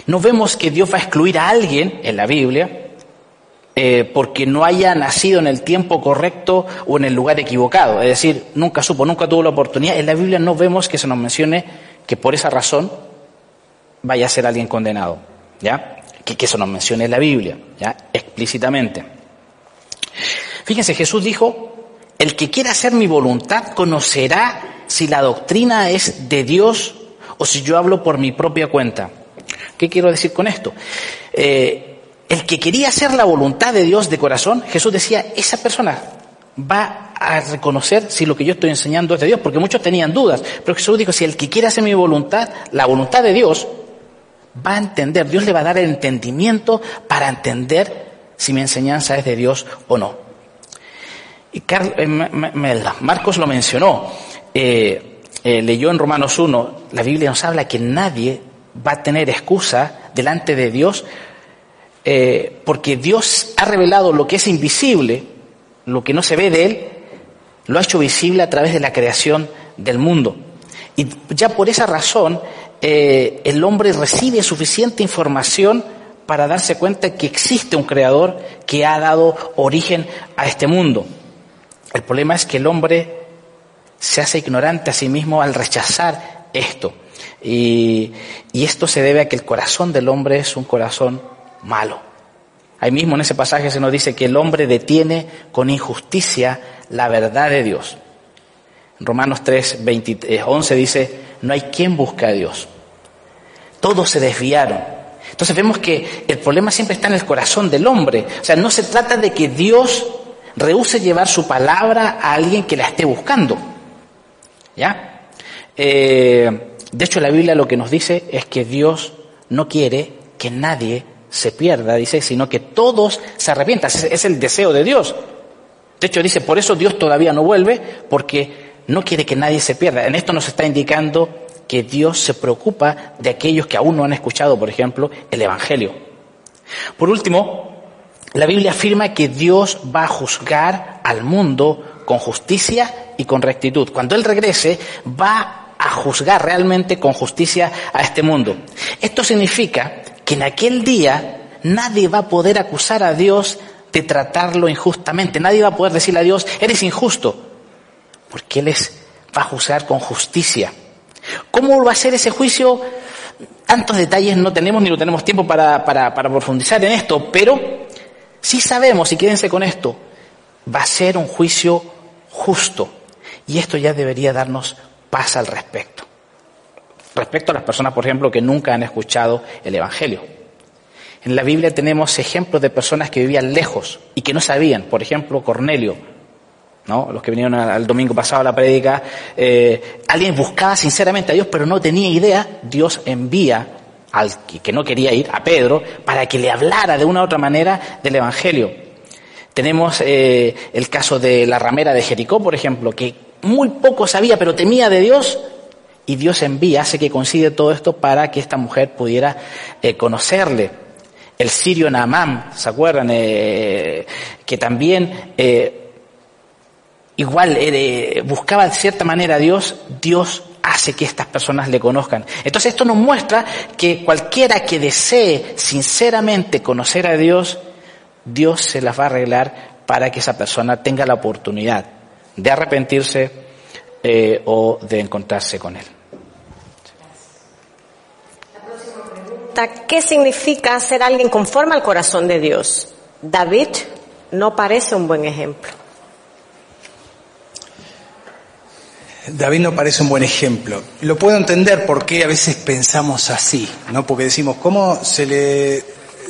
No vemos que Dios va a excluir a alguien en la Biblia eh, porque no haya nacido en el tiempo correcto o en el lugar equivocado. Es decir, nunca supo, nunca tuvo la oportunidad. En la Biblia no vemos que se nos mencione que por esa razón vaya a ser alguien condenado. ¿Ya? Que, que eso nos mencione en la Biblia, ¿ya? Explícitamente. Fíjense, Jesús dijo, el que quiera hacer mi voluntad conocerá si la doctrina es de Dios o si yo hablo por mi propia cuenta. ¿Qué quiero decir con esto? Eh, el que quería hacer la voluntad de Dios de corazón, Jesús decía, esa persona va a reconocer si lo que yo estoy enseñando es de Dios, porque muchos tenían dudas, pero Jesús dijo, si el que quiere hacer mi voluntad, la voluntad de Dios, va a entender, Dios le va a dar el entendimiento para entender si mi enseñanza es de Dios o no. Y eh, Marcos lo mencionó, eh, eh, leyó en Romanos 1, la Biblia nos habla que nadie va a tener excusa delante de Dios porque Dios ha revelado lo que es invisible, lo que no se ve de Él, lo ha hecho visible a través de la creación del mundo. Y ya por esa razón, el hombre recibe suficiente información para darse cuenta que existe un creador que ha dado origen a este mundo. El problema es que el hombre se hace ignorante a sí mismo al rechazar esto. Y, esto se debe a que el corazón del hombre es un corazón malo. Ahí mismo en ese pasaje se nos dice que el hombre detiene con injusticia la verdad de Dios. Romanos 3, 20, eh, 11 dice, no hay quien busque a Dios. Todos se desviaron. Entonces vemos que el problema siempre está en el corazón del hombre. O sea, no se trata de que Dios rehúse llevar su palabra a alguien que la esté buscando. ¿Ya? Eh, de hecho, la Biblia lo que nos dice es que Dios no quiere que nadie se pierda, dice, sino que todos se arrepientan. Es, es el deseo de Dios. De hecho, dice, por eso Dios todavía no vuelve, porque no quiere que nadie se pierda. En esto nos está indicando que Dios se preocupa de aquellos que aún no han escuchado, por ejemplo, el Evangelio. Por último, la Biblia afirma que Dios va a juzgar al mundo con justicia y con rectitud. Cuando Él regrese, va a juzgar realmente con justicia a este mundo. Esto significa que en aquel día nadie va a poder acusar a Dios de tratarlo injustamente. Nadie va a poder decirle a Dios, eres injusto, porque Él es, va a juzgar con justicia. ¿Cómo va a ser ese juicio? Tantos detalles no tenemos ni no tenemos tiempo para, para, para profundizar en esto, pero sí sabemos, y quédense con esto, va a ser un juicio justo. Y esto ya debería darnos paz al respecto. Respecto a las personas, por ejemplo, que nunca han escuchado el Evangelio. En la Biblia tenemos ejemplos de personas que vivían lejos y que no sabían. Por ejemplo, Cornelio, ¿no? Los que vinieron al domingo pasado a la prédica, eh, alguien buscaba sinceramente a Dios, pero no tenía idea. Dios envía que, no quería ir, a Pedro, para que le hablara de una u otra manera del Evangelio. Tenemos eh, el caso de la ramera de Jericó, por ejemplo, que muy poco sabía, pero temía de Dios, y Dios envía, hace que consigue todo esto para que esta mujer pudiera eh, conocerle. El sirio Naamán, ¿se acuerdan? Eh, que también igual buscaba de cierta manera a Dios, Dios hace que estas personas le conozcan. Entonces esto nos muestra que cualquiera que desee sinceramente conocer a Dios, Dios se las va a arreglar para que esa persona tenga la oportunidad de arrepentirse eh, o de encontrarse con Él. ¿Qué significa ser alguien conforme al corazón de Dios? David no parece un buen ejemplo. David no parece un buen ejemplo. Lo puedo entender porque a veces pensamos así, ¿no? Porque decimos, ¿cómo se le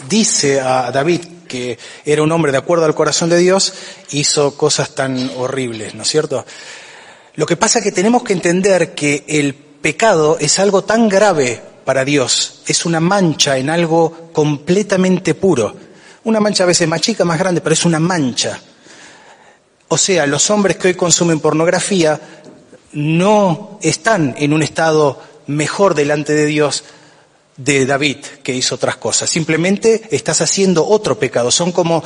dice a David que era un hombre de acuerdo al corazón de Dios, hizo cosas tan horribles, ¿no es cierto? Lo que pasa es que tenemos que entender que el pecado es algo tan grave para Dios, es una mancha en algo completamente puro. Una mancha a veces más chica, más grande, pero es una mancha. O sea, los hombres que hoy consumen pornografía no están en un estado mejor delante de Dios de David que hizo otras cosas. Simplemente estás haciendo otro pecado. Son como,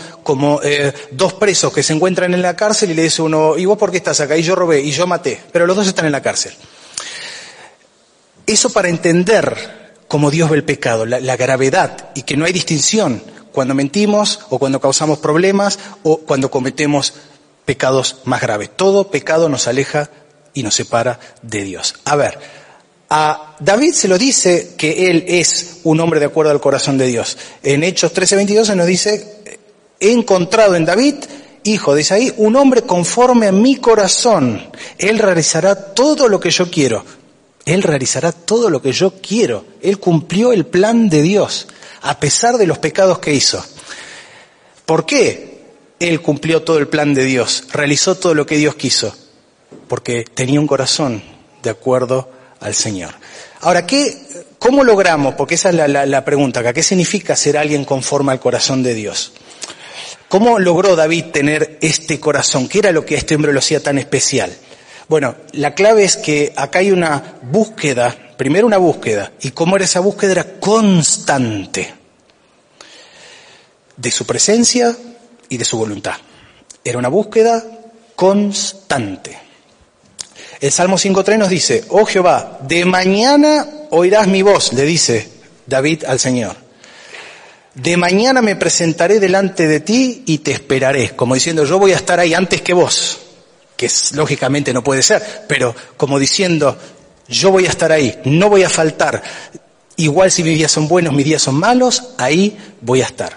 eh, dos presos que se encuentran en la cárcel y le dice uno, ¿y vos por qué estás acá? Y yo robé y yo maté. Pero los dos están en la cárcel. Eso para entender cómo Dios ve el pecado, la, la gravedad y que no hay distinción cuando mentimos o cuando causamos problemas o cuando cometemos pecados más graves. Todo pecado nos aleja y nos separa de Dios. A ver, a David se lo dice que él es un hombre de acuerdo al corazón de Dios. En Hechos 13:22 se nos dice, he encontrado en David, hijo de Isaí, un hombre conforme a mi corazón. Él realizará todo lo que yo quiero. Él realizará todo lo que yo quiero. Él cumplió el plan de Dios, a pesar de los pecados que hizo. ¿Por qué él cumplió todo el plan de Dios? Realizó todo lo que Dios quiso. Porque tenía un corazón de acuerdo al Señor. Ahora, ¿qué, ¿cómo logramos? Porque esa es la, pregunta. ¿Qué significa ser alguien conforme al corazón de Dios? ¿Cómo logró David tener este corazón? ¿Qué era lo que a este hombre lo hacía tan especial? Bueno, la clave es que acá hay una búsqueda, primero una búsqueda, y cómo era esa búsqueda era constante de su presencia y de su voluntad. Era una búsqueda constante. El Salmo 5.3 nos dice, oh Jehová, de mañana oirás mi voz, le dice David al Señor. De mañana me presentaré delante de ti y te esperaré, como diciendo, yo voy a estar ahí antes que vos, que es, lógicamente no puede ser, pero como diciendo, yo voy a estar ahí, no voy a faltar. Igual si mis días son buenos, mis días son malos, ahí voy a estar.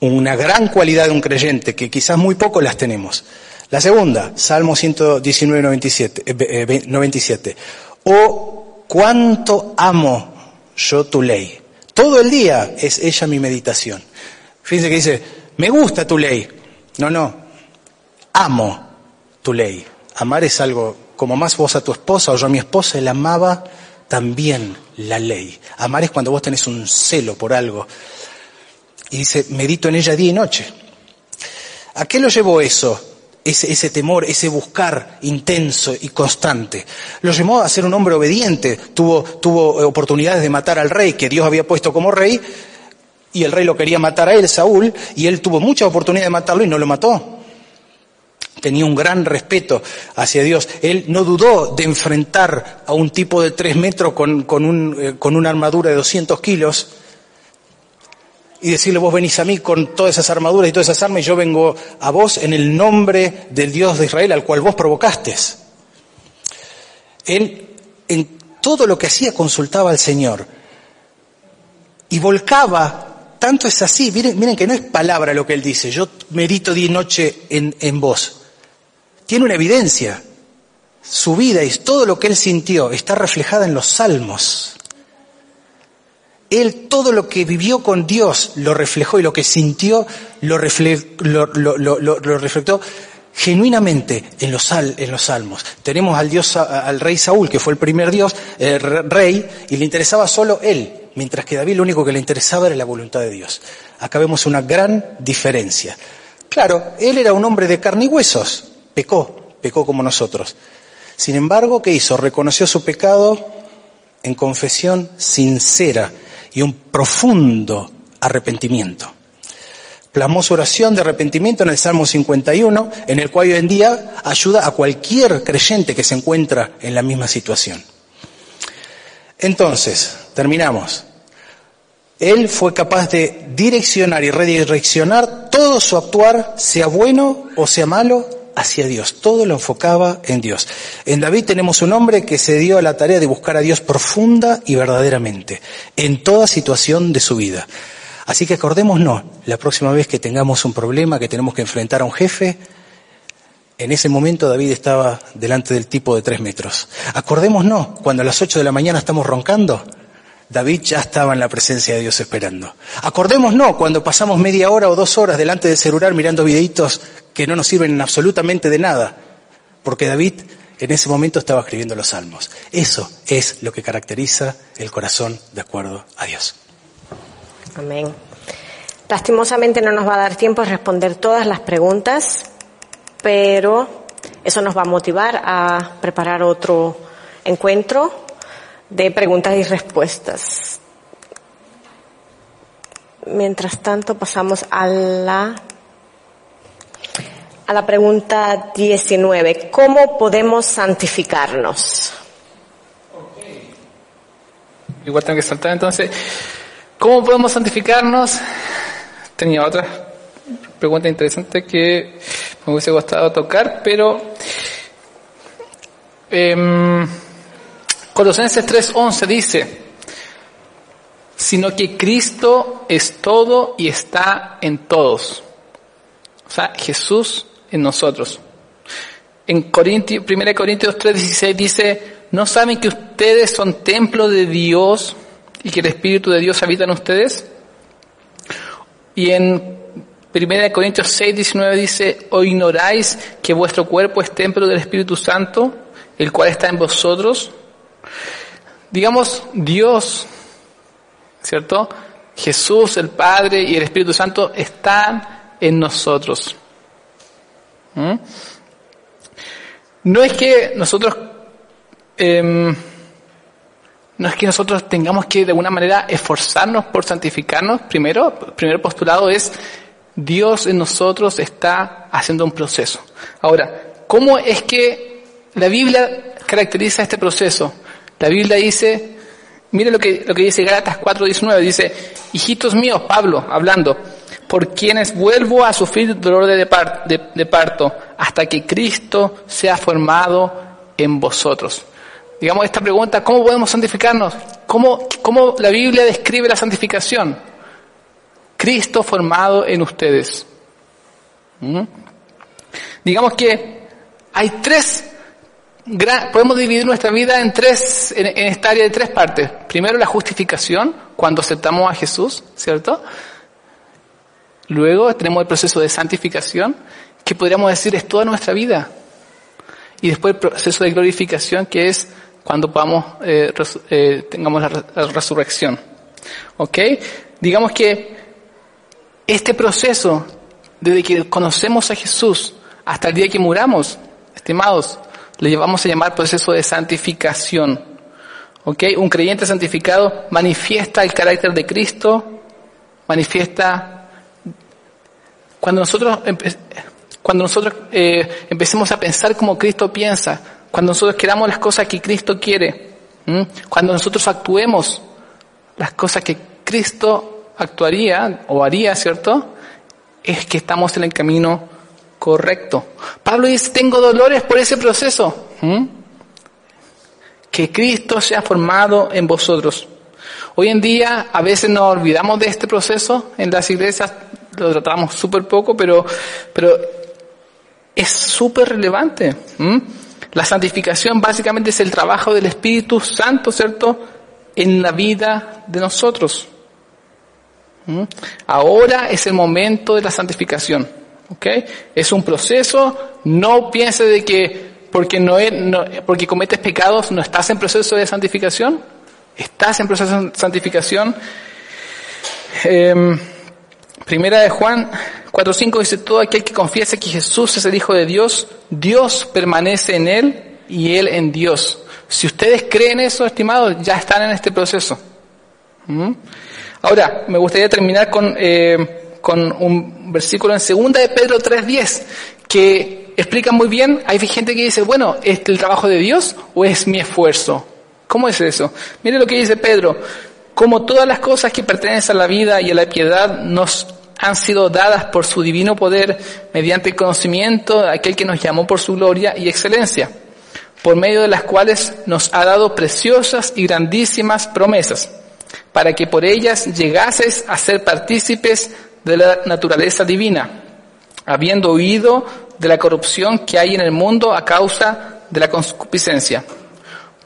Una gran cualidad de un creyente, que quizás muy poco las tenemos. La segunda, Salmo 119, 97. Eh, 97. Oh, cuánto amo yo tu ley. Todo el día es ella mi meditación. Fíjense que dice, me gusta tu ley. No, no, amo tu ley. Amar es algo, como más vos a tu esposa o yo a mi esposa, él amaba también la ley. Amar es cuando vos tenés un celo por algo. Y dice, medito en ella día y noche. ¿A qué lo llevó eso? Ese, ese, temor, ese buscar intenso y constante. Lo llevó a ser un hombre obediente. Tuvo, tuvo oportunidades de matar al rey que Dios había puesto como rey y el rey lo quería matar a él, Saúl, y él tuvo mucha oportunidad de matarlo y no lo mató. Tenía un gran respeto hacia Dios. Él no dudó de enfrentar a un tipo de tres metros con, con, un, eh, con una armadura de 200 kilos y decirle vos venís a mí con todas esas armaduras y todas esas armas y yo vengo a vos en el nombre del Dios de Israel al cual vos provocaste. Él en todo lo que hacía consultaba al Señor y volcaba, tanto es así, miren, miren que no es palabra lo que él dice, yo medito día y noche en, en vos, tiene una evidencia, su vida y todo lo que él sintió está reflejada en los salmos. Él todo lo que vivió con Dios lo reflejó y lo que sintió lo, refle lo, reflectó genuinamente en los, en los salmos. Tenemos al Dios, al rey Saúl, que fue el primer Dios, eh, rey, y le interesaba solo él, mientras que David lo único que le interesaba era la voluntad de Dios. Acá vemos una gran diferencia. Claro, él era un hombre de carne y huesos, pecó, pecó como nosotros. Sin embargo, ¿qué hizo? Reconoció su pecado en confesión sincera y un profundo arrepentimiento. Plasmó su oración de arrepentimiento en el Salmo 51, en el cual hoy en día ayuda a cualquier creyente que se encuentra en la misma situación. Entonces, terminamos. Él fue capaz de direccionar y redireccionar todo su actuar, sea bueno o sea malo, hacia Dios. Todo lo enfocaba en Dios. En David tenemos un hombre que se dio a la tarea de buscar a Dios profunda y verdaderamente, en toda situación de su vida. Así que acordémonos, la próxima vez que tengamos un problema, que tenemos que enfrentar a un jefe, en ese momento David estaba delante del tipo de tres metros. Acordémonos, cuando a las ocho de la mañana estamos roncando, David ya estaba en la presencia de Dios esperando. Acordémonos, cuando pasamos media hora o dos horas delante del celular mirando videitos que no nos sirven absolutamente de nada, porque David en ese momento estaba escribiendo los salmos. Eso es lo que caracteriza el corazón de acuerdo a Dios. Amén. Lastimosamente no nos va a dar tiempo a responder todas las preguntas, pero eso nos va a motivar a preparar otro encuentro de preguntas y respuestas. Mientras tanto, pasamos a la, a la pregunta 19. ¿Cómo podemos santificarnos? Igual tengo que saltar entonces. ¿Cómo podemos santificarnos? Tenía otra pregunta interesante que me hubiese gustado tocar, pero eh, Colosenses 3:11 dice, sino que Cristo es todo y está en todos. O sea, Jesús en nosotros. En Corintios, 1 Corintios 3:16 dice, ¿no saben que ustedes son templo de Dios y que el Espíritu de Dios habita en ustedes? Y en 1 Corintios 6:19 dice, ¿o ignoráis que vuestro cuerpo es templo del Espíritu Santo, el cual está en vosotros? Digamos, Dios, ¿cierto? Jesús, el Padre y el Espíritu Santo están en nosotros. ¿Mm? No es que nosotros, em, no es que nosotros tengamos que de alguna manera esforzarnos por santificarnos. Primero, el primer postulado es Dios en nosotros está haciendo un proceso. Ahora, ¿cómo es que la Biblia caracteriza este proceso? La Biblia dice, mire lo que, lo que dice Gálatas 4.19, dice, hijitos míos, Pablo, hablando, por quienes vuelvo a sufrir dolor de parto hasta que Cristo sea formado en vosotros. Digamos esta pregunta, ¿cómo podemos santificarnos? ¿Cómo, cómo la Biblia describe la santificación? Cristo formado en ustedes. ¿Mm? Digamos que hay tres podemos dividir nuestra vida en tres, en, esta área de tres partes. Primero la justificación, cuando aceptamos a Jesús, ¿cierto? Luego tenemos el proceso de santificación, que podríamos decir es toda nuestra vida. Y después el proceso de glorificación, que es cuando podamos, eh, eh, tengamos la, la resurrección. ¿Ok? Digamos que este proceso, desde que conocemos a Jesús hasta el día que muramos, estimados, le llevamos a llamar proceso de santificación. ¿Ok? Un creyente santificado manifiesta el carácter de Cristo, manifiesta cuando nosotros cuando nosotros eh, empecemos a pensar como Cristo piensa, cuando nosotros queramos las cosas que Cristo quiere, cuando nosotros actuemos las cosas que Cristo actuaría o haría, ¿cierto? Es que estamos en el camino correcto. Pablo dice, tengo dolores por ese proceso. Que Cristo sea formado en vosotros. Hoy en día a veces nos olvidamos de este proceso en las iglesias, lo tratamos súper poco, pero, pero es súper relevante. La santificación básicamente es el trabajo del Espíritu Santo, ¿cierto? En la vida de nosotros. Ahora es el momento de la santificación. ¿Okay? Es un proceso, no piense de que porque, no, es, porque cometes pecados no estás en proceso de santificación, estás en proceso de santificación. Em, primera de Juan 4.5 dice, todo aquel que confiese que Jesús es el Hijo de Dios, Dios permanece en él y él en Dios. Si ustedes creen eso, estimados, ya están en este proceso. ¿Mm? Ahora, me gustaría terminar con... Eh, con un versículo en segunda de Pedro 3.10 que explica muy bien, hay gente que dice, bueno, ¿es el trabajo de Dios o es mi esfuerzo? ¿Cómo es eso? Mire lo que dice Pedro, como todas las cosas que pertenecen a la vida y a la piedad nos han sido dadas por su divino poder mediante el conocimiento de aquel que nos llamó por su gloria y excelencia, por medio de las cuales nos ha dado preciosas y grandísimas promesas, para que por ellas llegases a ser partícipes de la naturaleza divina, habiendo huido de la corrupción que hay en el mundo a causa de la concupiscencia.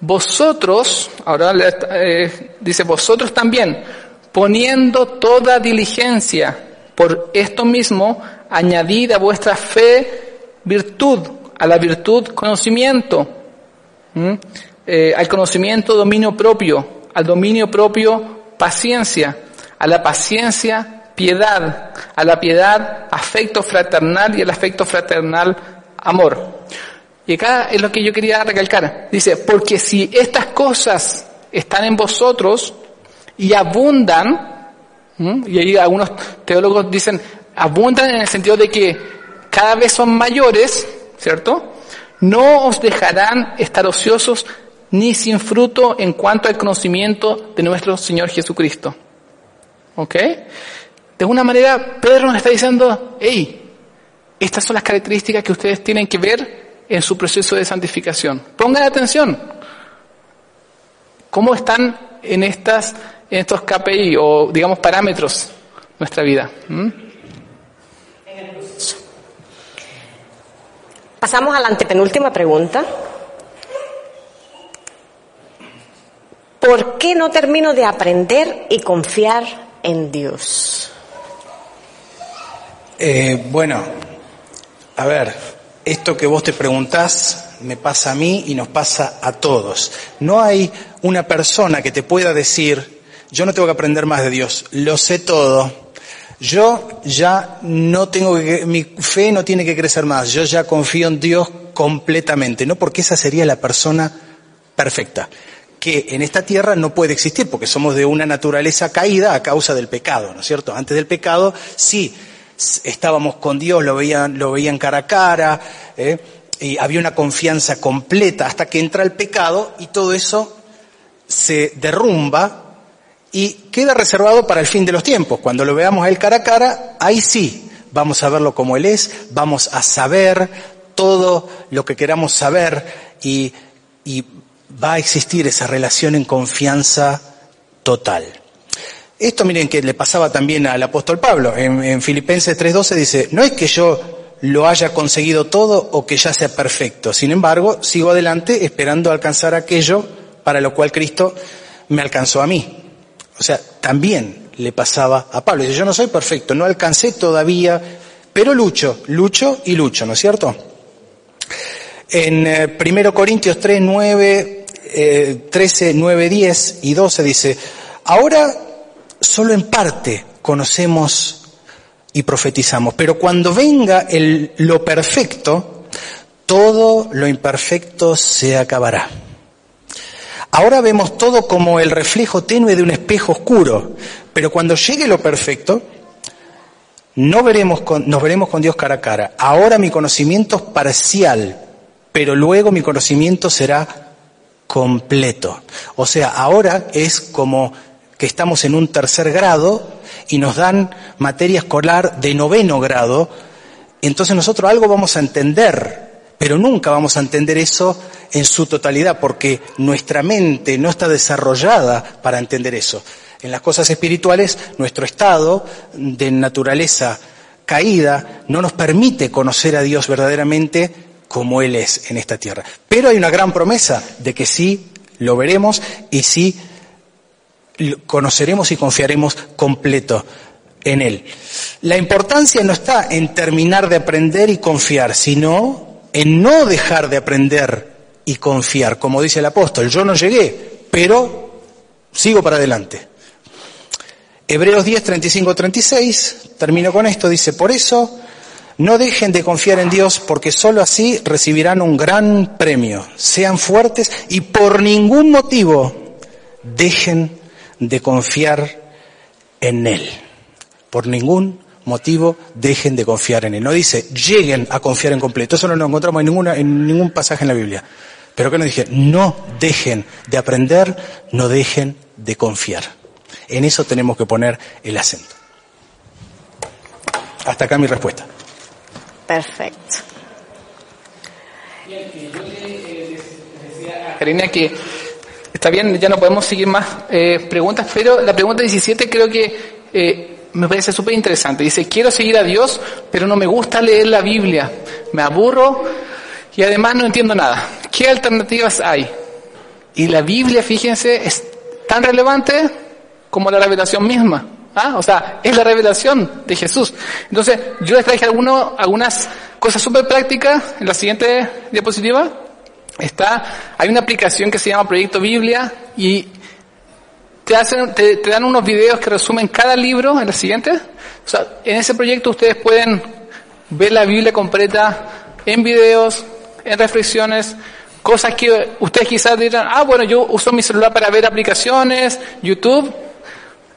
Vosotros, ahora eh, dice vosotros también, poniendo toda diligencia por esto mismo, añadid a vuestra fe virtud, a la virtud conocimiento, eh, al conocimiento dominio propio, al dominio propio paciencia, a la paciencia piedad, a la piedad afecto fraternal y al afecto fraternal amor. Y acá es lo que yo quería recalcar. Dice, porque si estas cosas están en vosotros y abundan, y ahí algunos teólogos dicen, abundan en el sentido de que cada vez son mayores, ¿cierto? No os dejarán estar ociosos ni sin fruto en cuanto al conocimiento de nuestro Señor Jesucristo. ¿Ok? De alguna manera, Pedro nos está diciendo, hey, estas son las características que ustedes tienen que ver en su proceso de santificación. Pongan atención. ¿Cómo están en estas, en estos KPI o digamos parámetros nuestra vida? ¿Mm? Pasamos a la antepenúltima pregunta. ¿Por qué no termino de aprender y confiar en Dios? Eh, bueno, a ver, esto que vos te preguntás me pasa a mí y nos pasa a todos. No hay una persona que te pueda decir, yo no tengo que aprender más de Dios, lo sé todo, yo ya no tengo que, mi fe no tiene que crecer más, yo ya confío en Dios completamente, no porque esa sería la persona perfecta, que en esta tierra no puede existir porque somos de una naturaleza caída a causa del pecado, ¿no es cierto? Antes del pecado, sí estábamos con Dios, lo veían, lo veían cara a cara, ¿eh? y había una confianza completa hasta que entra el pecado y todo eso se derrumba y queda reservado para el fin de los tiempos. Cuando lo veamos a él cara a cara, ahí sí, vamos a verlo como él es, vamos a saber todo lo que queramos saber y, y va a existir esa relación en confianza total. Esto miren que le pasaba también al apóstol Pablo. En, Filipenses 3:12 dice, no es que yo lo haya conseguido todo o que ya sea perfecto. Sin embargo, sigo adelante esperando alcanzar aquello para lo cual Cristo me alcanzó a mí. O sea, también le pasaba a Pablo. Dice, yo no soy perfecto, no alcancé todavía, pero lucho, lucho y lucho, ¿no es cierto? En 1 eh, Corintios 3, 9, 13, 9, 10 y 12 dice, ahora solo en parte conocemos y profetizamos, pero cuando venga lo perfecto, todo lo imperfecto se acabará. Ahora vemos todo como el reflejo tenue de un espejo oscuro, pero cuando llegue lo perfecto, no veremos nos veremos con Dios cara a cara. Ahora mi conocimiento es parcial, pero luego mi conocimiento será completo. O sea, ahora es como que estamos en un tercer grado y nos dan materia escolar de noveno grado, entonces nosotros algo vamos a entender, pero nunca vamos a entender eso en su totalidad, porque nuestra mente no está desarrollada para entender eso. En las cosas espirituales, nuestro estado de naturaleza caída no nos permite conocer a Dios verdaderamente como Él es en esta tierra. Pero hay una gran promesa de que sí lo veremos y sí conoceremos y confiaremos completo en Él. La importancia no está en terminar de aprender y confiar, sino en no dejar de aprender y confiar. Como dice el apóstol, yo no llegué, pero sigo para adelante. Hebreos 10, 35, 36, termino con esto, dice, por eso no dejen de confiar en Dios porque sólo así recibirán un gran premio. Sean fuertes y por ningún motivo dejen de confiar en Él. Por ningún motivo dejen de confiar en Él. No dice lleguen a confiar en completo. Eso no lo encontramos en, ninguna, en ningún pasaje en la Biblia. Pero que nos dije, no dejen de aprender, no dejen de confiar. En eso tenemos que poner el acento. Hasta acá mi respuesta. Perfecto. Karina que Está bien, ya no podemos seguir más eh, preguntas, pero la pregunta 17 creo que eh, me parece súper interesante. Dice, quiero seguir a Dios, pero no me gusta leer la Biblia. Me aburro y además no entiendo nada. ¿Qué alternativas hay? Y la Biblia, fíjense, es tan relevante como la revelación misma. ¿Ah? O sea, es la revelación de Jesús. Entonces, yo les traje alguno, algunas cosas súper prácticas en la siguiente diapositiva. Está, hay una aplicación que se llama Proyecto Biblia y te, hacen, te, dan unos videos que resumen cada libro en la siguiente. O sea, en ese proyecto ustedes pueden ver la Biblia completa en videos, en reflexiones, cosas que ustedes quizás dirán, ah, bueno, yo uso mi celular para ver aplicaciones, YouTube.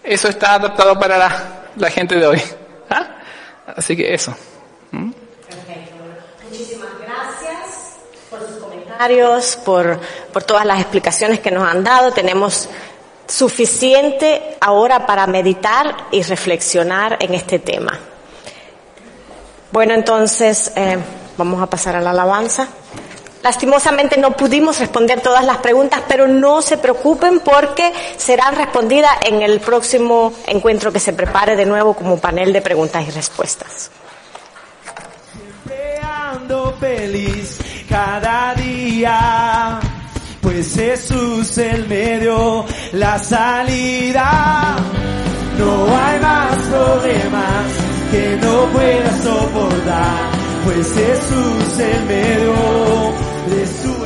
Eso está adaptado para la, la gente de hoy. ¿Ah? Así que eso. ¿Mm? Muchísimas gracias por por, todas las explicaciones que nos han dado. Tenemos suficiente ahora para meditar y reflexionar en este tema. Bueno, entonces eh, vamos a pasar a la alabanza. Lastimosamente no pudimos responder todas las preguntas, pero no se preocupen porque serán respondidas en el próximo encuentro que se prepare de nuevo como panel de preguntas y respuestas cada día, pues Jesús el medio, la salida. No hay más problemas que no pueda soportar, pues Jesús el medio de su